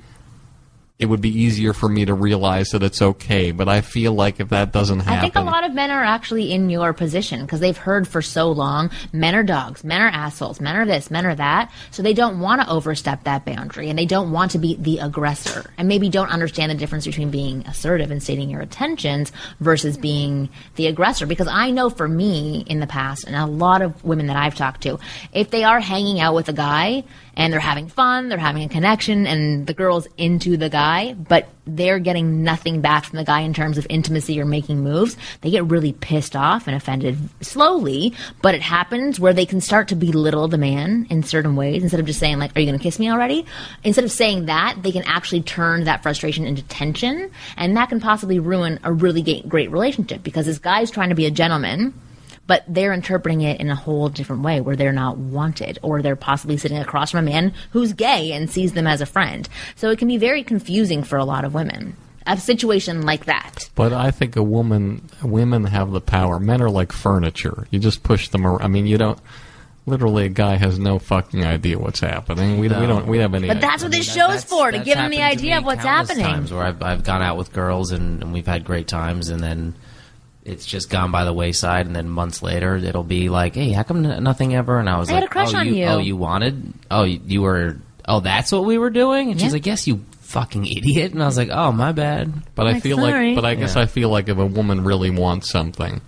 it would be easier for me to realize that it's okay. But I feel like if that doesn't happen, I think a lot of men are actually in your position because they've heard for so long men are dogs, men are assholes, men are this, men are that. So they don't want to overstep that boundary and they don't want to be the aggressor and maybe don't understand the difference between being assertive and stating your intentions versus being the aggressor. Because I know for me in the past and a lot of women that I've talked to, if they are hanging out with a guy and they're having fun, they're having a connection, and the girl's into the guy, but they're getting nothing back from the guy in terms of intimacy or making moves, they get really pissed off and offended slowly. But it happens where they can start to belittle the man in certain ways instead of just saying, like, Are you going to kiss me already? Instead of saying that, they can actually turn that frustration into tension, and that can possibly ruin a really great relationship because this guy's trying to be a gentleman but they're interpreting it in a whole different way where they're not wanted or they're possibly sitting across from a man who's gay and sees them as a friend. So it can be very confusing for a lot of women. A situation like that. But I think a woman, women have the power. Men are like furniture. You just push them around. I mean, you don't. Literally, a guy has no fucking idea what's happening. We, we don't. We have any. But that's what this show's for, to give them the happened to idea me of what's happening. Times where I've, I've gone out with girls and, and we've had great times, and then it's just gone by the wayside, and then months later it'll be like, "Hey, how come n- nothing ever?" And I was I like, had a crush "Oh, on you, you." Oh, you wanted? Oh, you, you were? Oh, that's what we were doing?" And she's like, "Yes, you fucking idiot." And I was like, "Oh, my bad." But I Like, feel sorry. like, but I guess Yeah. I feel like if a woman really wants something,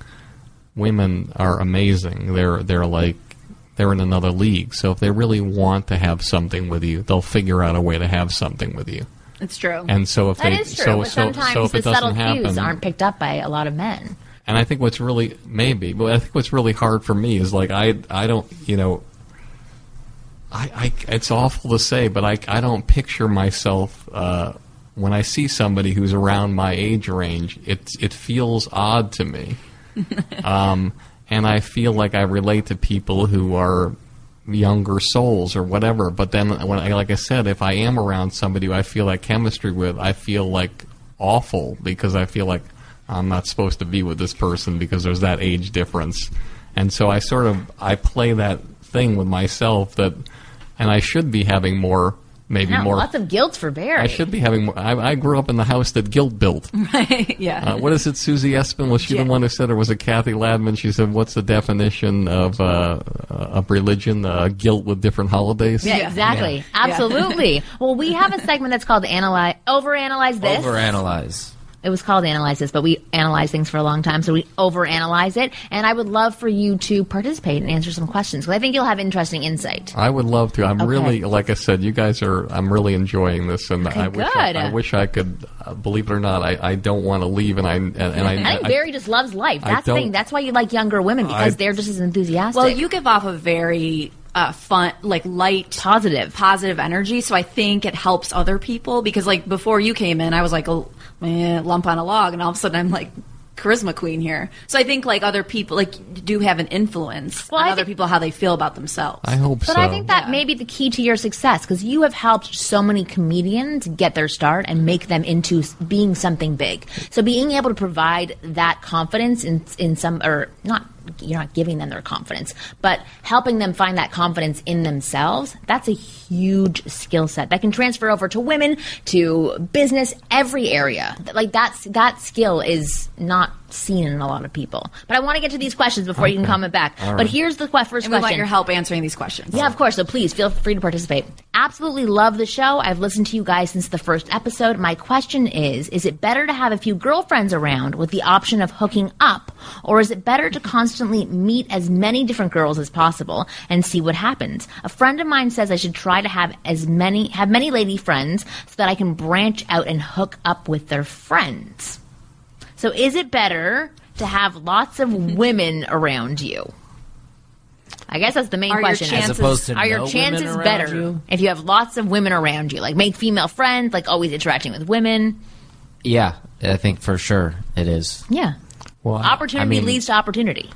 women are amazing. They're they're like they're in another league. So if they really want to have something with you, they'll figure out a way to have something with you. It's true. And so if That they is true, so but so sometimes so if the it subtle doesn't cues happen, aren't picked up by a lot of men. And I think what's really maybe, but I think what's really hard for me is like I I don't you know. I, I it's awful to say, but I I don't picture myself uh, when I see somebody who's around my age range. It it feels odd to me, [LAUGHS] um, and I feel like I relate to people who are younger souls or whatever. But then when I like I said, if I am around somebody who I feel like chemistry with, I feel like awful because I feel like I'm not supposed to be with this person because there's that age difference. And so I sort of I play that thing with myself that and I should be having more maybe Yeah, more lots of guilt for Barry. I should be having more I, I grew up in the house that guilt built. [LAUGHS] Right. yeah. Uh, what is it, Susie Essman? Was she Yeah. the one who said, or was it Cathy Ladman? She said, "What's the definition of uh, of religion? Uh, guilt with different holidays." Yeah, Yeah. exactly. Absolutely. well, we have a segment that's called Analyze Overanalyze This. Overanalyze. It was called Analyze This, but we analyze things for a long time, so we overanalyze it. And I would love for you to participate and answer some questions because I think you'll have interesting insight. I would love to. I'm Okay. really, like I said, you guys are. I'm really enjoying this, and I wish I, good. I wish I could. Uh, believe it or not, I, I don't want to leave, and I and, and I. I think I- Barry just loves life. That's the thing. That's why you like younger women because I- they're just as enthusiastic. Well, you give off a very uh, fun, like light, Positive. positive energy. So I think it helps other people because, like, before you came in, I was like a eh, lump on a log, and all of a sudden I'm like charisma queen here. So I think like other people like do have an influence Well, on I other think- people how they feel about themselves. I hope But so. But I think that may be the key to your success because you have helped so many comedians get their start and make them into being something big. So being able to provide that confidence in in some or not you're not giving them their confidence, but helping them find that confidence in themselves, that's a huge skill set that can transfer over to women, to business, every area. Like that's that skill is not seen in a lot of people. But I want to get to these questions before you can comment back. All But here's the que- first and we question. want your help answering these questions. Yeah, of course. So please feel free to participate. Absolutely love the show. I've listened to you guys since the first episode. My question is Is it better to have a few girlfriends around with the option of hooking up, or is it better to constantly meet as many different girls as possible and see what happens? A friend of mine says I should try to have as many, have many lady friends so that I can branch out and hook up with their friends. So is it better to have lots of [LAUGHS] women around you? I guess that's the main Are question. chances- As opposed to are your no chances women better you? if you have lots of women around you? Like make female friends, like always interacting with women. Yeah, I think for sure it is. Yeah. Well, Opportunity I mean, leads to opportunity.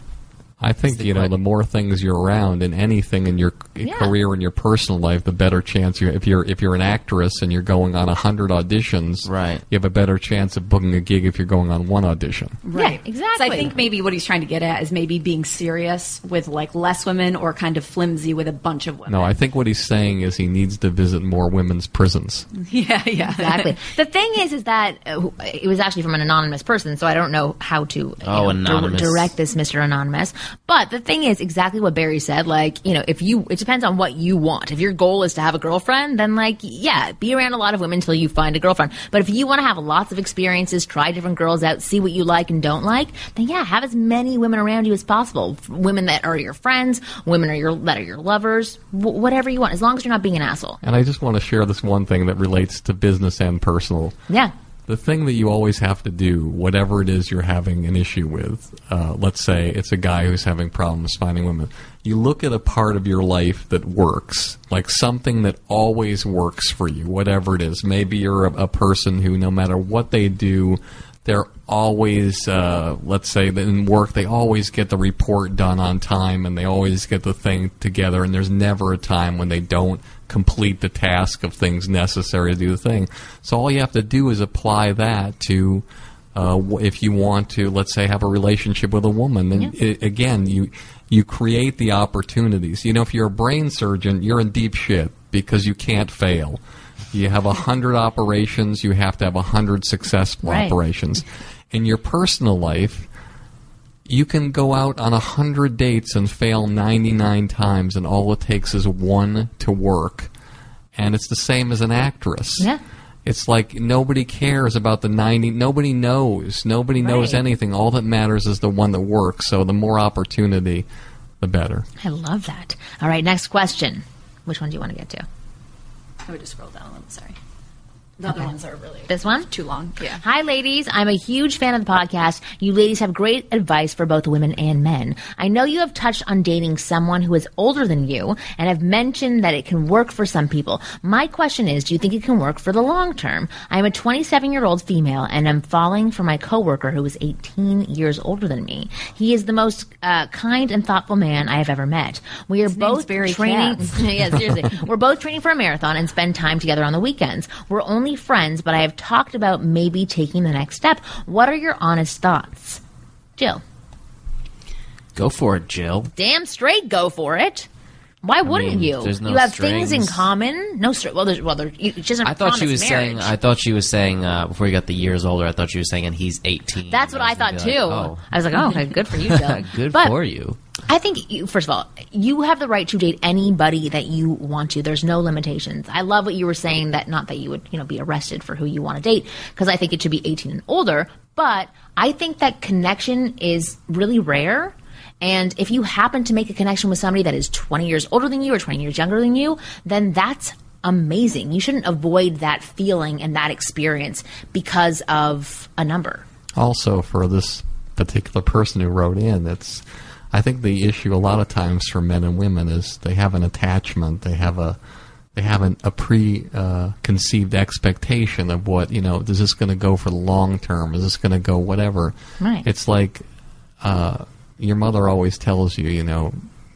I think you know the more things you're around in anything in your Yeah. career in your personal life, the better chance you. If you're if you're an actress and you're going on a hundred auditions, right, you have a better chance of booking a gig if you're going on one audition. Right. exactly. So I think maybe what he's trying to get at is maybe being serious with like less women or kind of flimsy with a bunch of women. No, I think what he's saying is he needs to visit more women's prisons. [LAUGHS] Yeah, yeah. Exactly. the thing is, is that uh, it was actually from an anonymous person, so I don't know how to Oh, know, dir- anonymous. direct this, Mister Anonymous. But the thing is, exactly what Barry said. Like, you know, if you, it depends on what you want. If your goal is to have a girlfriend, then like, yeah, be around a lot of women until you find a girlfriend. But if you want to have lots of experiences, try different girls out, see what you like and don't like, then yeah, have as many women around you as possible. Women that are your friends, women are your that are your lovers, w- whatever you want, as long as you're not being an asshole. And I just want to share this one thing that relates to business and personal. Yeah. The thing that you always have to do, whatever it is you're having an issue with, uh, let's say it's a guy who's having problems finding women, you look at a part of your life that works, like something that always works for you, whatever it is. Maybe you're a, a person who, no matter what they do, they're always, uh, let's say in work, they always get the report done on time and they always get the thing together, and there's never a time when they don't complete the task of things necessary to do the thing. So all you have to do is apply that to. Uh, if you want to, let's say, have a relationship with a woman, then i again, you you create the opportunities. You know, if you're a brain surgeon, you're in deep shit because you can't fail. You have a hundred operations, you have to have a hundred successful Right. operations. In your personal life, you can go out on a hundred dates and fail 99 times, and all it takes is one to work. And it's the same as an actress. Yeah. It's like nobody cares about the 90, nobody knows. Nobody knows anything. All that matters is the one that works. So the more opportunity, the better. I love that. All right, next question. Which one do you want to get to? I would just scroll down a little. Sorry. The other ones are really This one? too long. Yeah. Hi, ladies. I'm a huge fan of the podcast. You ladies have great advice for both women and men. I know you have touched on dating someone who is older than you and have mentioned that it can work for some people. My question is, do you think it can work for the long term? I'm a 27 year old female and I'm falling for my coworker who is 18 years older than me. He is the most uh, kind and thoughtful man I have ever met. We are His both training. [LAUGHS] Yeah, seriously. We're both training for a marathon and spend time together on the weekends. We're only friends, but I have talked about maybe taking the next step. What are your honest thoughts? Jill. Go for it, Jill. Damn straight, go for it. Why wouldn't mean, you? no you have things in common. No str- Well, there's well, there. you- She doesn't. I thought she was marriage. saying. I thought she was saying uh, before he got the years older. I thought she was saying, and he's eighteen. That's what I, thought too. like, oh. I was like, oh, okay, good for you, [LAUGHS] Jill. Good But for you. I think, you, first of all, you have the right to date anybody that you want to. There's no limitations. I love what you were saying that not that you would, you know, be arrested for who you want to date because I think it should be 18 and older. But I think that connection is really rare. And if you happen to make a connection with somebody that is 20 years older than you or 20 years younger than you, then that's amazing. You shouldn't avoid that feeling and that experience because of a number. Also, for this particular person who wrote in, it's I think the issue a lot of times for men and women is they have an attachment. They have a they have an, a pre-conceived expectation of what you know. Is this going to go for the long term? Is this going to go whatever? Right. It's like uh, your mother always tells you, you know,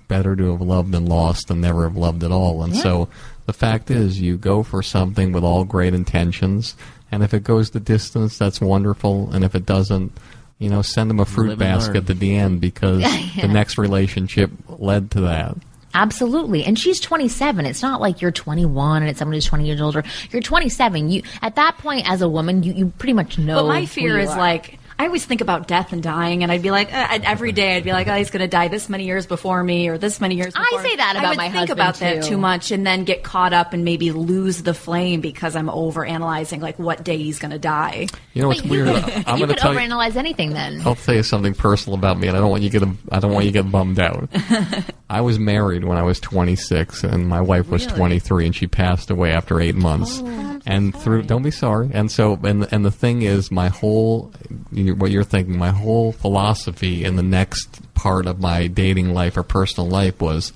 better to have loved than lost than never have loved at all. And Yeah. so the fact is, you go for something with all great intentions, and if it goes the distance, that's wonderful. And if it doesn't, you know, send them a fruit Live basket learn. at the end because [LAUGHS] Yeah. the next relationship led to that. Absolutely. And she's 27. It's not like you're 21 and it's someone who's 20 years older. You're 27. You at that point as a woman, you, you pretty much know. But my who fear you is are. like I always think about death and dying, and I'd be like, uh, every day I'd be like, oh, he's going to die this many years before me, or this many years. Before. I say me. that I about would my think husband, about that too. too much, and then get caught up and maybe lose the flame because I'm over analyzing like what day he's going to die. You know what's weird? You I'm could, going you to could tell you. overanalyze anything then. I'll tell you something personal about me, and I don't want you to get I don't want you to get bummed out. [LAUGHS] I was married when I was 26, and my wife was 23, and she passed away after eight months. And through, don't be sorry. And so, and and the thing is, my whole what you're thinking, my whole philosophy in the next part of my dating life or personal life was,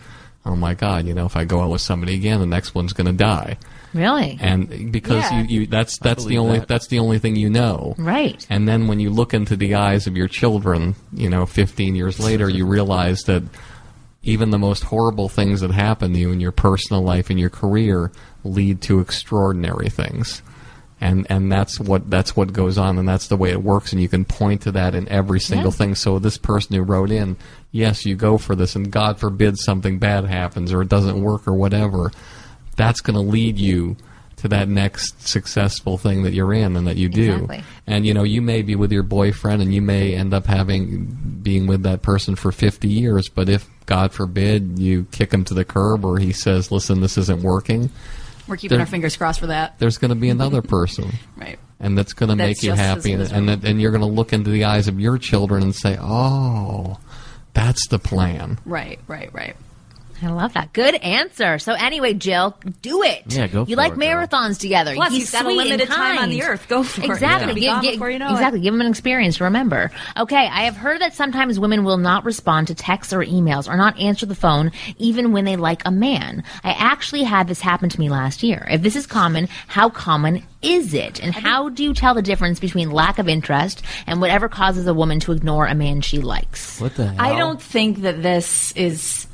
oh my God, you know, if I go out with somebody again, the next one's going to die. Really? And because Yeah. you, you that's that's the only that. that's the only thing you know. Right. And then when you look into the eyes of your children, you know, 15 years later, you realize that even the most horrible things that happen to you in your personal life and your career lead to extraordinary things. And and that's what that's what goes on and that's the way it works and you can point to that in every single Yeah. thing. So this person who wrote in, yes, you go for this and God forbid something bad happens or it doesn't work or whatever. That's going to lead you to that next successful thing that you're in and that you do. Exactly. And you know, you may be with your boyfriend and you may end up having being with that person for 50 years, but if God forbid you kick him to the curb or he says, "Listen, this isn't working." We're keeping There- our fingers crossed for that. There's going to be another person. [LAUGHS] Right. And that's going to make you happy and, and and you're going to look into the eyes of your children and say, "Oh, that's the plan." Right. Right. Right. I love that. Good answer. So anyway, Jill, do it. Yeah, go You for like it, girl. marathons together. Plus, He's he's got a sweet and limited time on the earth. Go for it. exactly. Yeah. Be Gi- before you know it. exactly. Give them an experience to remember. Okay, I have heard that sometimes women will not respond to texts or emails or not answer the phone even when they like a man. I actually had this happen to me last year. If this is common, how common is it? And how do you tell the difference between lack of interest and whatever causes a woman to ignore a man she likes? What the hell? I don't think that this is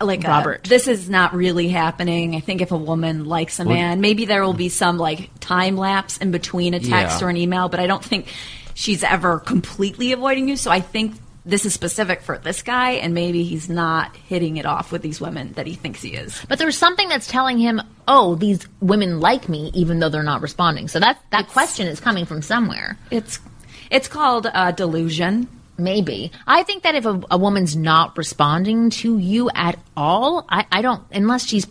like a- Robert. this is not really happening. I think if a woman likes a man, maybe there will be some like time lapse in between a text Yeah. or an email, but I don't think she's ever completely avoiding you. So I think this is specific for this guy, and maybe he's not hitting it off with these women that he thinks he is. But there's something that's telling him, "Oh, these women like me, even though they're not responding." So that that question is coming from somewhere. It's it's called uh, delusion. Maybe I think that if a, a woman's not responding to you at all, I, I don't unless she's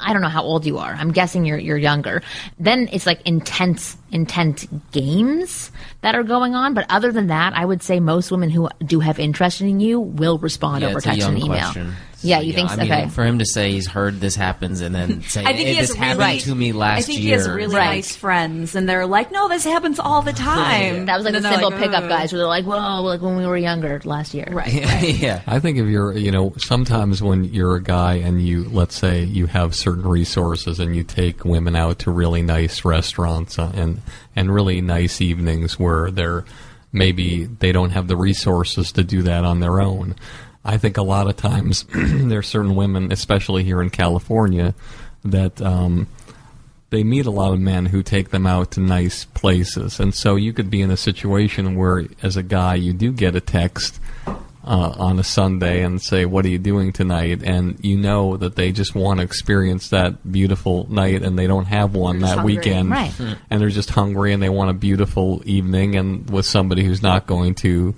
I don't know how old you are. I'm guessing you're you're younger. Then it's like intense intense games that are going on. But other than that, I would say most women who do have interest in you will respond Yeah, over text and email. question. Yeah, you think I so? mean, okay. for him to say he's heard this happens and then say, I think "Hey, he has this really, happened to me last year. I think year. he has really Right. nice friends, and they're like, "No, this happens all the time." that was like And the simple like, pickup "Ugh." guys where they're like, "Whoa," like when we were younger last year. Right. [LAUGHS] yeah. I think if you're, you know, sometimes when you're a guy and you, let's say, you have certain resources and you take women out to really nice restaurants uh, and and really nice evenings where they're maybe they don't have the resources to do that on their own. I think a lot of times [CLEARS THROAT] there are certain women, especially here in California, that um, they meet a lot of men who take them out to nice places, and so you could be in a situation where, as a guy, you do get a text uh, on a Sunday and say, "What are you doing tonight?" and you know that they just want to experience that beautiful night, and they don't have one that hungry. weekend, Right. and they're just hungry and they want a beautiful evening, and with somebody who's not going to.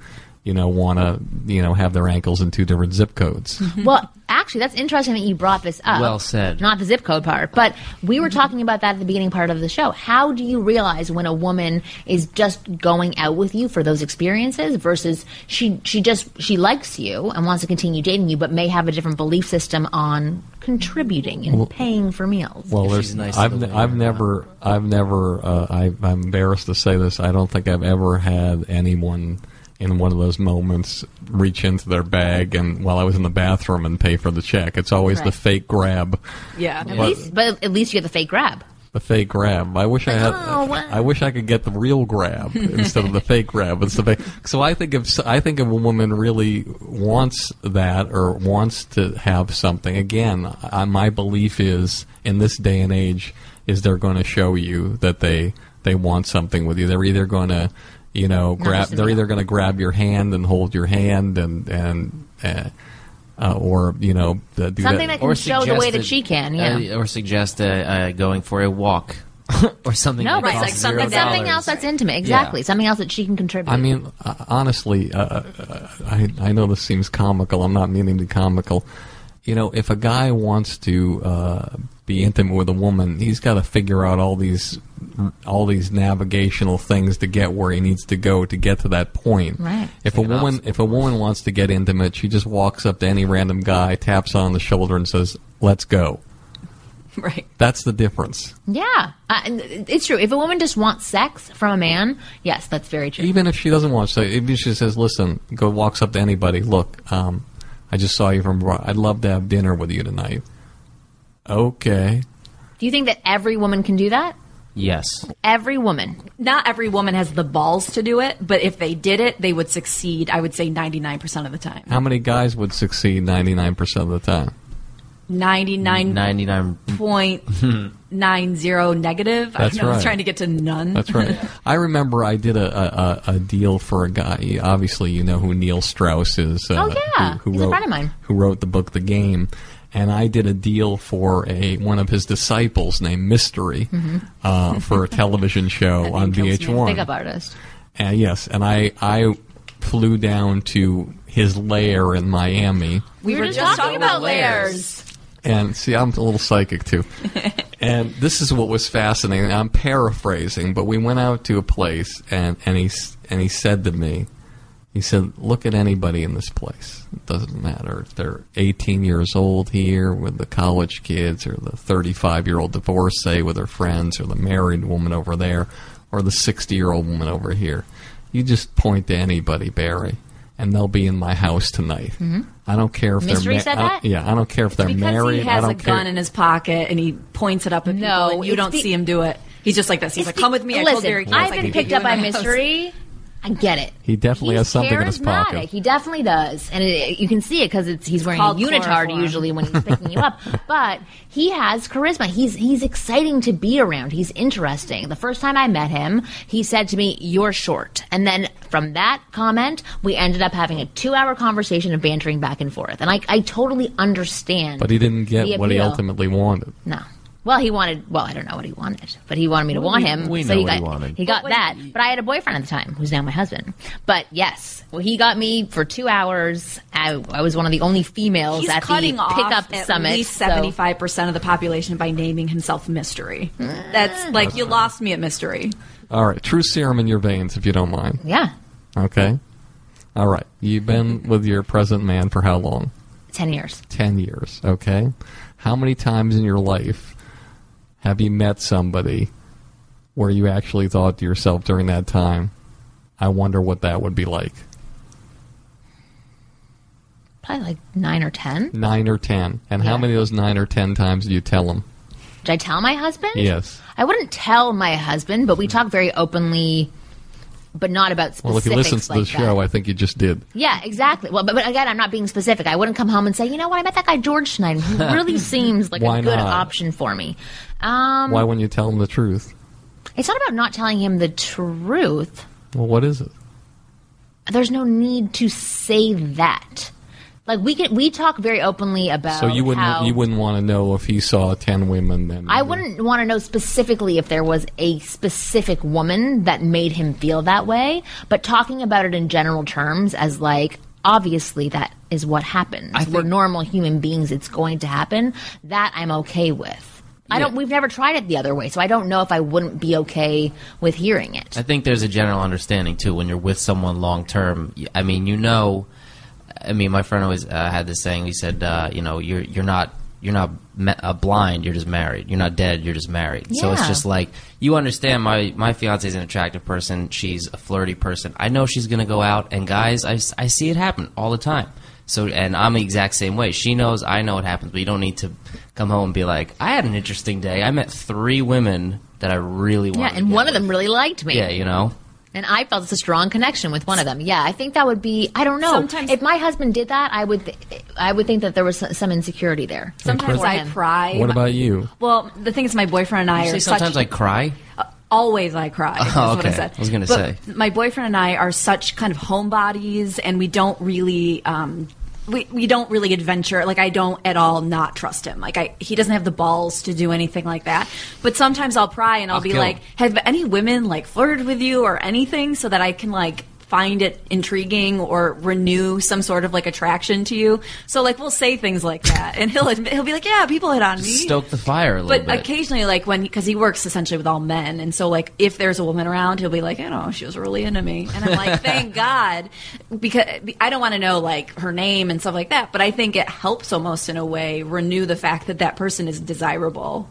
You know, want to you know have their ankles in two different zip codes. [LAUGHS] Well, actually, that's interesting that you brought this up. Well said. Not the zip code part, but we were talking about that at the beginning part of the show. How do you realize when a woman is just going out with you for those experiences versus she she just she likes you and wants to continue dating you, but may have a different belief system on contributing and paying for meals? Well, there's, she's nice I've, the ne- women I've never, I've never, uh, I, I'm embarrassed to say this. I don't think I've ever had anyone in one of those moments reach into their bag and while I was in the bathroom and pay for the check. It's always the fake grab. Yeah. At But- least, but at least you get the fake grab. The fake grab. I wish I had. oh, wow. I wish I could get the real grab [LAUGHS] instead of the fake grab. It's the fake. So I think if I think if a woman really wants that or wants to have something, again, I, my belief is in this day and age is they're going to show you that they they want something with you. They're either going to, you know, grab. They're either going to grab your hand and hold your hand and and. Uh, uh, or you know, the, do Something that can show the way that suggest she can, yeah. uh, or suggest uh, uh, going for a walk [LAUGHS] or something. No, that right, costs like something, zero something else that's intimate. Exactly, something else that she can contribute. I mean, uh, honestly, uh, uh, I I know this seems comical. I'm not meaning to be comical. You know, if a guy wants to uh, be intimate with a woman, he's got to figure out all these all these navigational things to get where he needs to go to get to that point. Right. If a woman if a woman wants to get intimate, she just walks up to any random guy, taps on the shoulder, and says, "Let's go." [LAUGHS] Right. That's the difference. yeah, uh, it's true. If a woman just wants sex from a man, yes, that's very true. Even if she doesn't want to, if she says, "Listen," go walks up to anybody. Look, um, I just saw you from. abroad. I'd love to have dinner with you tonight. Okay. Do you think that every woman can do that? Yes. Every woman. Not every woman has the balls to do it, but if they did it, they would succeed. I would say ninety nine percent of the time. How many guys would succeed ninety nine percent of the time? Ninety nine 99 point [LAUGHS] nine zero negative. That's I know, I was right. trying to get to none. That's right. [LAUGHS] I remember I did a, a, a a deal for a guy. Obviously, you know who Neil Strauss is. Uh, Oh, yeah. who, who He's a friend of mine. Who wrote the book The Game. And I did a deal for a one of his disciples named Mystery uh, for a television show on VH1. Pickup artist. Uh, yes, and I I flew down to his lair in Miami, We, were, just, talking, about layers. and see, I'm a little psychic too. [LAUGHS] and this is what was fascinating. I'm paraphrasing, but we went out to a place, and and he and he said to me, he said, "Look at anybody in this place. It doesn't matter if they're 18 years old here with the college kids, or the 35 year old divorcee with her friends, or the married woman over there, or the 60 year old woman over here. You just point to anybody, Barry." And they'll be in my house tonight. I don't care if Mm-hmm. Mystery they're said I don't- Yeah, I don't care if they're because married. he I has don't a care. gun in his pocket and he points it up at No, people, and you don't the- see him do it. He's just like this. He's It's like, the- "Come with me." I Listen, told Derek. I've been picked up by mystery. I get it. He definitely he's has something in his pocket. He definitely does, and it, you can see it because he's wearing a unitard chloroform. usually when he's [LAUGHS] picking you up. But he has charisma. He's he's exciting to be around. He's interesting. The first time I met him, he said to me, "You're short," and then from that comment, we ended up having a two-hour conversation of bantering back and forth. And I I totally understand. But he didn't get what he ultimately wanted. No. Well, he wanted. Well, I don't know what he wanted, but he wanted me to want we- him. we so know he what got he wanted. he got that. But I had a boyfriend at the time, who's now my husband. But yes, well, he got me for two hours. I, I was one of the only females He's at cutting the off pickup at summit. least seventy five percent of the population by naming himself Mystery. Mm. That's like you lost me at Mystery. All right, true serum in your veins, if you don't mind. yeah, Okay. All right, you've been with your present man for how long? ten years. Ten years. Okay. How many times in your life have you met somebody where you actually thought to yourself during that time, "I wonder what that would be like"? Probably like nine or ten. Nine or ten, and how many of those nine or ten times did you tell them? Did I tell my husband? Yes. I wouldn't tell my husband, but we talk very openly, but not about specifics. Well, if he listens to like the show, that. I think you just did. Yeah, exactly. Well, but, but again, I'm not being specific. I wouldn't come home and say, you know what, I met that guy George tonight. He [LAUGHS] really seems like a good not? option for me. Um, Why wouldn't you tell him the truth? it's not about not telling him the truth. Well, what is it? There's no need to say that. Like we can, we talk very openly about. So you wouldn't how- you wouldn't want to know if he saw ten women then I wouldn't want to know specifically if there was a specific woman that made him feel that way, but talking about it in general terms as like obviously that is what happens. We're normal human beings, it's going to happen. That I'm okay with. I don't we've never tried it the other way, so I don't know if I wouldn't be okay with hearing it. I think there's a general understanding too when you're with someone long term. I mean, you know, I mean, my friend always uh, had this saying. He said, uh, you know, you're you're not you're not me- uh, blind. You're just married. You're not dead. You're just married. So it's just like you understand. My my fiance is an attractive person. She's a flirty person. I know she's gonna go out, and guys, I, I see it happen all the time. So and I'm the exact same way. She knows. I know it happens. But you don't need to come home and be like, I had an interesting day. I met three women that I really wanted. Yeah, and one of them really liked me. Yeah, you know. And I felt it's a strong connection with one of them. Yeah, I think that would be. I don't know. Sometimes- if my husband did that, I would. Th- I would think that there was some insecurity there. Sometimes I cry. What about you? Well, the thing is, my boyfriend and I You are say such. sometimes I cry. Always I cry. is Oh, [LAUGHS] what I okay. said. I was gonna say. My boyfriend and I are such kind of homebodies, and we don't really. Um, we, we don't really adventure. Like I don't at all not trust him. Like I he doesn't have the balls to do anything like that. But sometimes I'll pry and I'll, I'll be like him. have any women like flirted with you or anything so that I can like find it intriguing or renew some sort of like attraction to you so like we'll say things like that and he'll admit, he'll be like yeah people hit on me Stoke the fire a little bit. but bit. occasionally, like when because he works essentially with all men, and so like if there's a woman around, he'll be like, you know, she was really into me, and I'm like, [LAUGHS] thank God, because I don't want to know like her name and stuff like that. But I think it helps almost in a way renew the fact that that person is desirable.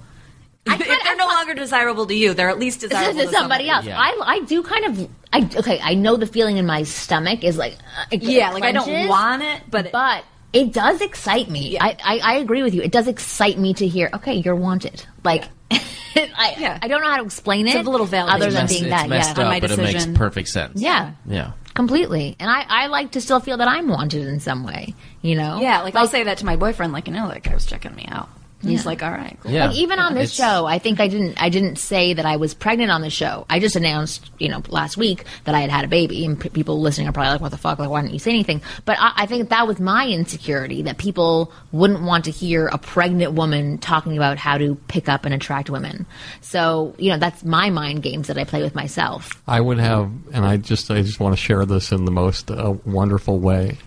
If they're no longer desirable to you, they're at least desirable to somebody else. Yeah. I, I do kind of. I okay. I know the feeling in my stomach is like. uh, it Yeah, like I don't want it, but but it does excite me. I, I I agree with you. It does excite me to hear. Okay, you're wanted. Like. [LAUGHS] I, Yeah. I don't know how to explain it. It's a little validation. other than messed, being it's that. messed Yeah, on up, my but it makes perfect sense. yeah, Yeah. completely. And I, I like to still feel that I'm wanted in some way. You know. yeah, like, I'll say that to my boyfriend, like you know, that guy was checking me out. And He's like, all right, cool. Yeah. Like even on this It's- show, I think I didn't. I didn't say that I was pregnant on the show. I just announced, you know, last week that I had had a baby, and p- people listening are probably like, "What the fuck? Like, why didn't you say anything?" But I, I think that was my insecurity that people wouldn't want to hear a pregnant woman talking about how to pick up and attract women. So, you know, that's my mind games that I play with myself. I would have, and I just I just want to share this in the most uh, wonderful way.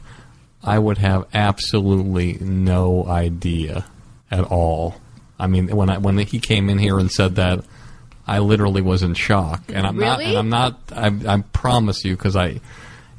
I would have absolutely no idea at all. I mean, when I when he came in here and said that, I literally was in shock, and I'm not. And I'm not. I, I promise you, because I.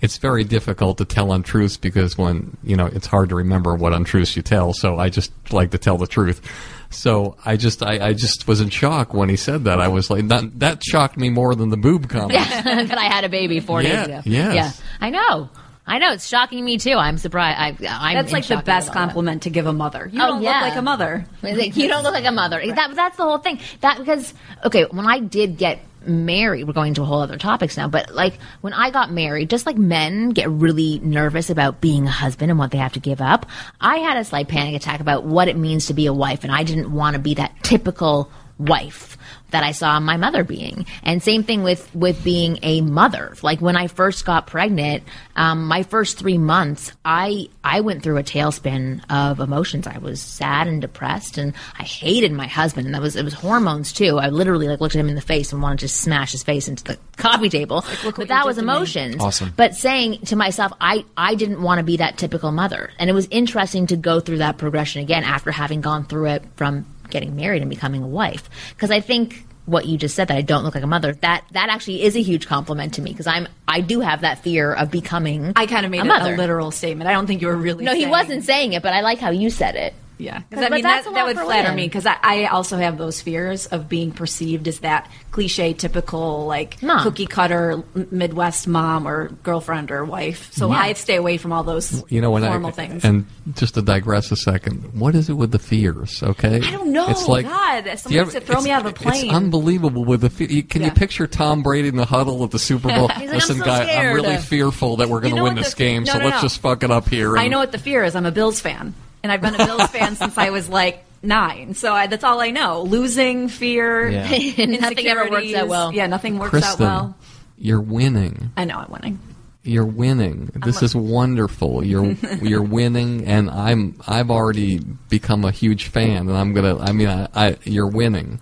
It's very difficult to tell untruths because when you know it's hard to remember what untruths you tell. So I just like to tell the truth. So I just I, I just was in shock when he said that. I was like that that shocked me more than the boob comment. [LAUGHS] that I had a baby four Yeah, days ago. yes. Yeah, I know. I know. It's shocking me too. I'm surprised. I, I'm That's like the best all that. compliment to give a mother. You Oh, don't yeah. look like a mother. [LAUGHS] You don't look like a mother. That, that's the whole thing. That because okay, when I did get married, we're going to a whole other topics now. But like when I got married, just like men get really nervous about being a husband and what they have to give up, I had a slight panic attack about what it means to be a wife, and I didn't want to be that typical wife that I saw my mother being. And same thing with with being a mother. Like when I first got pregnant, um, my first three months, I I went through a tailspin of emotions. I was sad and depressed, and I hated my husband. And that was it was hormones too. I literally like looked at him in the face and wanted to smash his face into the [LAUGHS] coffee table. but that was emotions. Awesome. But saying to myself, I I didn't want to be that typical mother, and it was interesting to go through that progression again after having gone through it from getting married and becoming a wife because I think what you just said that I don't look like a mother that that actually is a huge compliment to me because I'm I do have that fear of becoming I kind of made a it a literal statement. I don't think you were really. no, he wasn't saying it, but I like how you said it. Yeah, 'Cause- because I mean that, that would flatter women. me because I, I also have those fears of being perceived as that cliche, typical like Mom. cookie cutter Midwest mom or girlfriend or wife. So I stay away from all those You know, when formal I things. and just to digress a second, what is it with the fears? Okay, I don't know. It's like God, do you somebody ever- to throw me out of a plane. It's unbelievable with the. Fe- you- can you picture Tom Brady in the huddle at the Super Bowl? [LAUGHS] He's like, Listen, "I'm so guy, I'm scared." really fearful that we're going to know win this the- game, no, so no, let's no. just fuck it up here. I know what the fear is. I'm a Bills fan, and I've been a Bills fan since I was like nine. So I, that's all I know: losing, fear, Yeah. [LAUGHS] Nothing ever works out well. Yeah, nothing works Kristen, out well. you're winning. I know I'm winning. You're winning. This is wonderful. You're [LAUGHS] you're winning, and I'm I've already become a huge fan, and I'm gonna. I mean, I, I you're winning.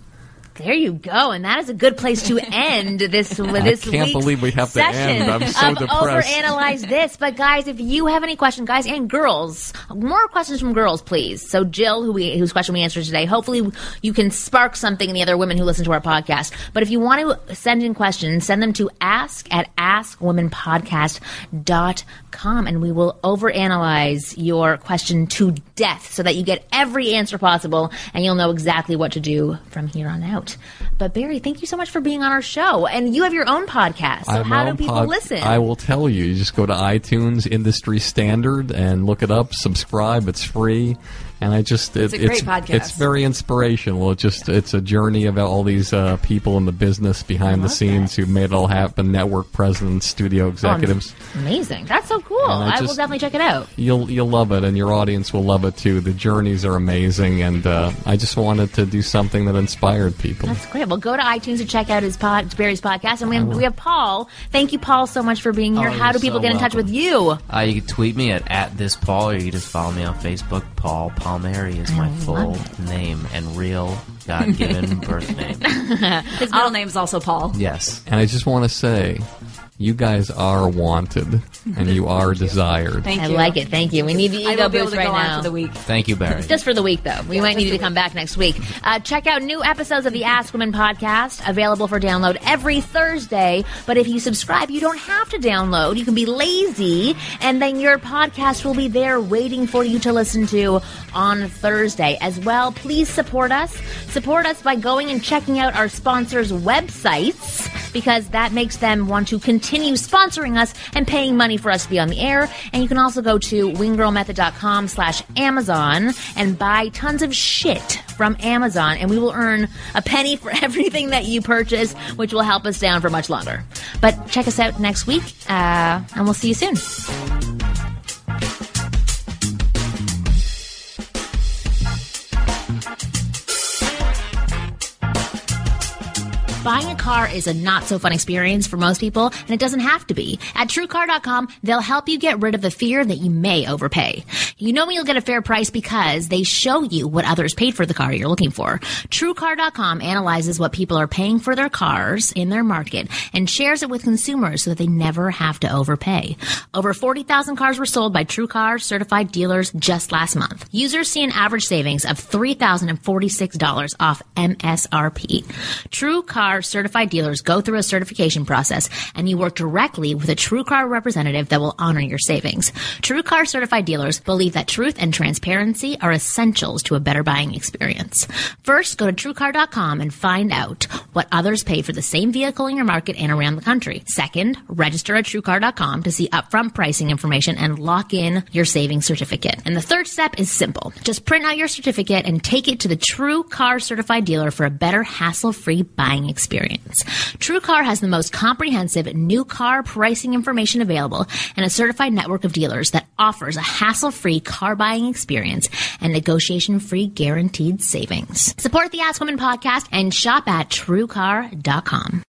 There you go, and that is a good place to [LAUGHS] end this this I can't believe we have to end. I'm so of depressed. overanalyze this. But guys, if you have any questions, guys and girls, more questions from girls, please. So Jill, who we whose question we answered today, hopefully you can spark something in the other women who listen to our podcast. But if you want to send in questions, send them to ask at askwomenpodcast.com and we will overanalyze your question today. Death so that you get every answer possible and you'll know exactly what to do from here on out. But Barry, thank you so much for being on our show. And you have your own podcast. So I have my how do people pod- listen? I will tell you. You just go to iTunes Industry Standard and look it up. Subscribe. It's free. And I just It's it, a great it's, podcast. It's very inspirational. It just it's a journey about all these uh, people in the business behind the scenes who made it all happen. Network presidents, studio executives. Amazing. That's so cool. And I I, will definitely check it out. You'll you'll love it, and your audience will love it too. The journeys are amazing, and uh, I just wanted to do something that inspired people. That's great. Well, go to iTunes to check out his pod, Barry's podcast. And we have, we have Paul. Thank you, Paul, so much for being here. Oh, How do people so get in touch with you? Uh, you can tweet me at, at this Paul, or you can just follow me on Facebook. Paul Palmieri is my full love name and real God given [LAUGHS] birth name. His middle name's also Paul. Yes. And I just want to say, you guys are wanted, and you are desired. Thank I you. like it. Thank you. We need the I ego will be able boost to right go now. on for the week. Thank you, Barry. Just for the week, though. We might need you to come back next week. Uh, check out new episodes of the Ask Women podcast, available for download every Thursday. But if you subscribe, you don't have to download. You can be lazy, and then your podcast will be there waiting for you to listen to on Thursday. As well, please support us. Support us by going and checking out our sponsors' websites, because that makes them want to continue sponsoring us and paying money for us to be on the air. And you can also go to wingirlmethod.com slash Amazon and buy tons of shit from Amazon, and we will earn a penny for [LAUGHS] everything that you purchase, which will help us down for much longer. But check us out next week, uh, and we'll see you soon. Buying a car is a not so fun experience for most people, and it doesn't have to be. At TrueCar.com, they'll help you get rid of the fear that you may overpay. You know you'll get a fair price because they show you what others paid for the car you're looking for. TrueCar.com analyzes what people are paying for their cars in their market and shares it with consumers so that they never have to overpay. Over 40,000 cars were sold by TrueCar certified dealers just last month. Users see an average savings of $3,046 off MSRP. TrueCar certified dealers go through a certification process and you work directly with a TrueCar representative that will honor your savings. TrueCar certified dealers believe that truth and transparency are essentials to a better buying experience. First, go to TrueCar.com and find out what others pay for the same vehicle in your market and around the country. Second, register at TrueCar.com to see upfront pricing information and lock in your savings certificate. And the third step is simple. Just print out your certificate and take it to the TrueCar certified dealer for a better hassle-free buying experience. TrueCar has the most comprehensive new car pricing information available and a certified network of dealers that offers a hassle-free car buying experience and negotiation-free guaranteed savings. Support the Ask Women podcast and shop at truecar.com.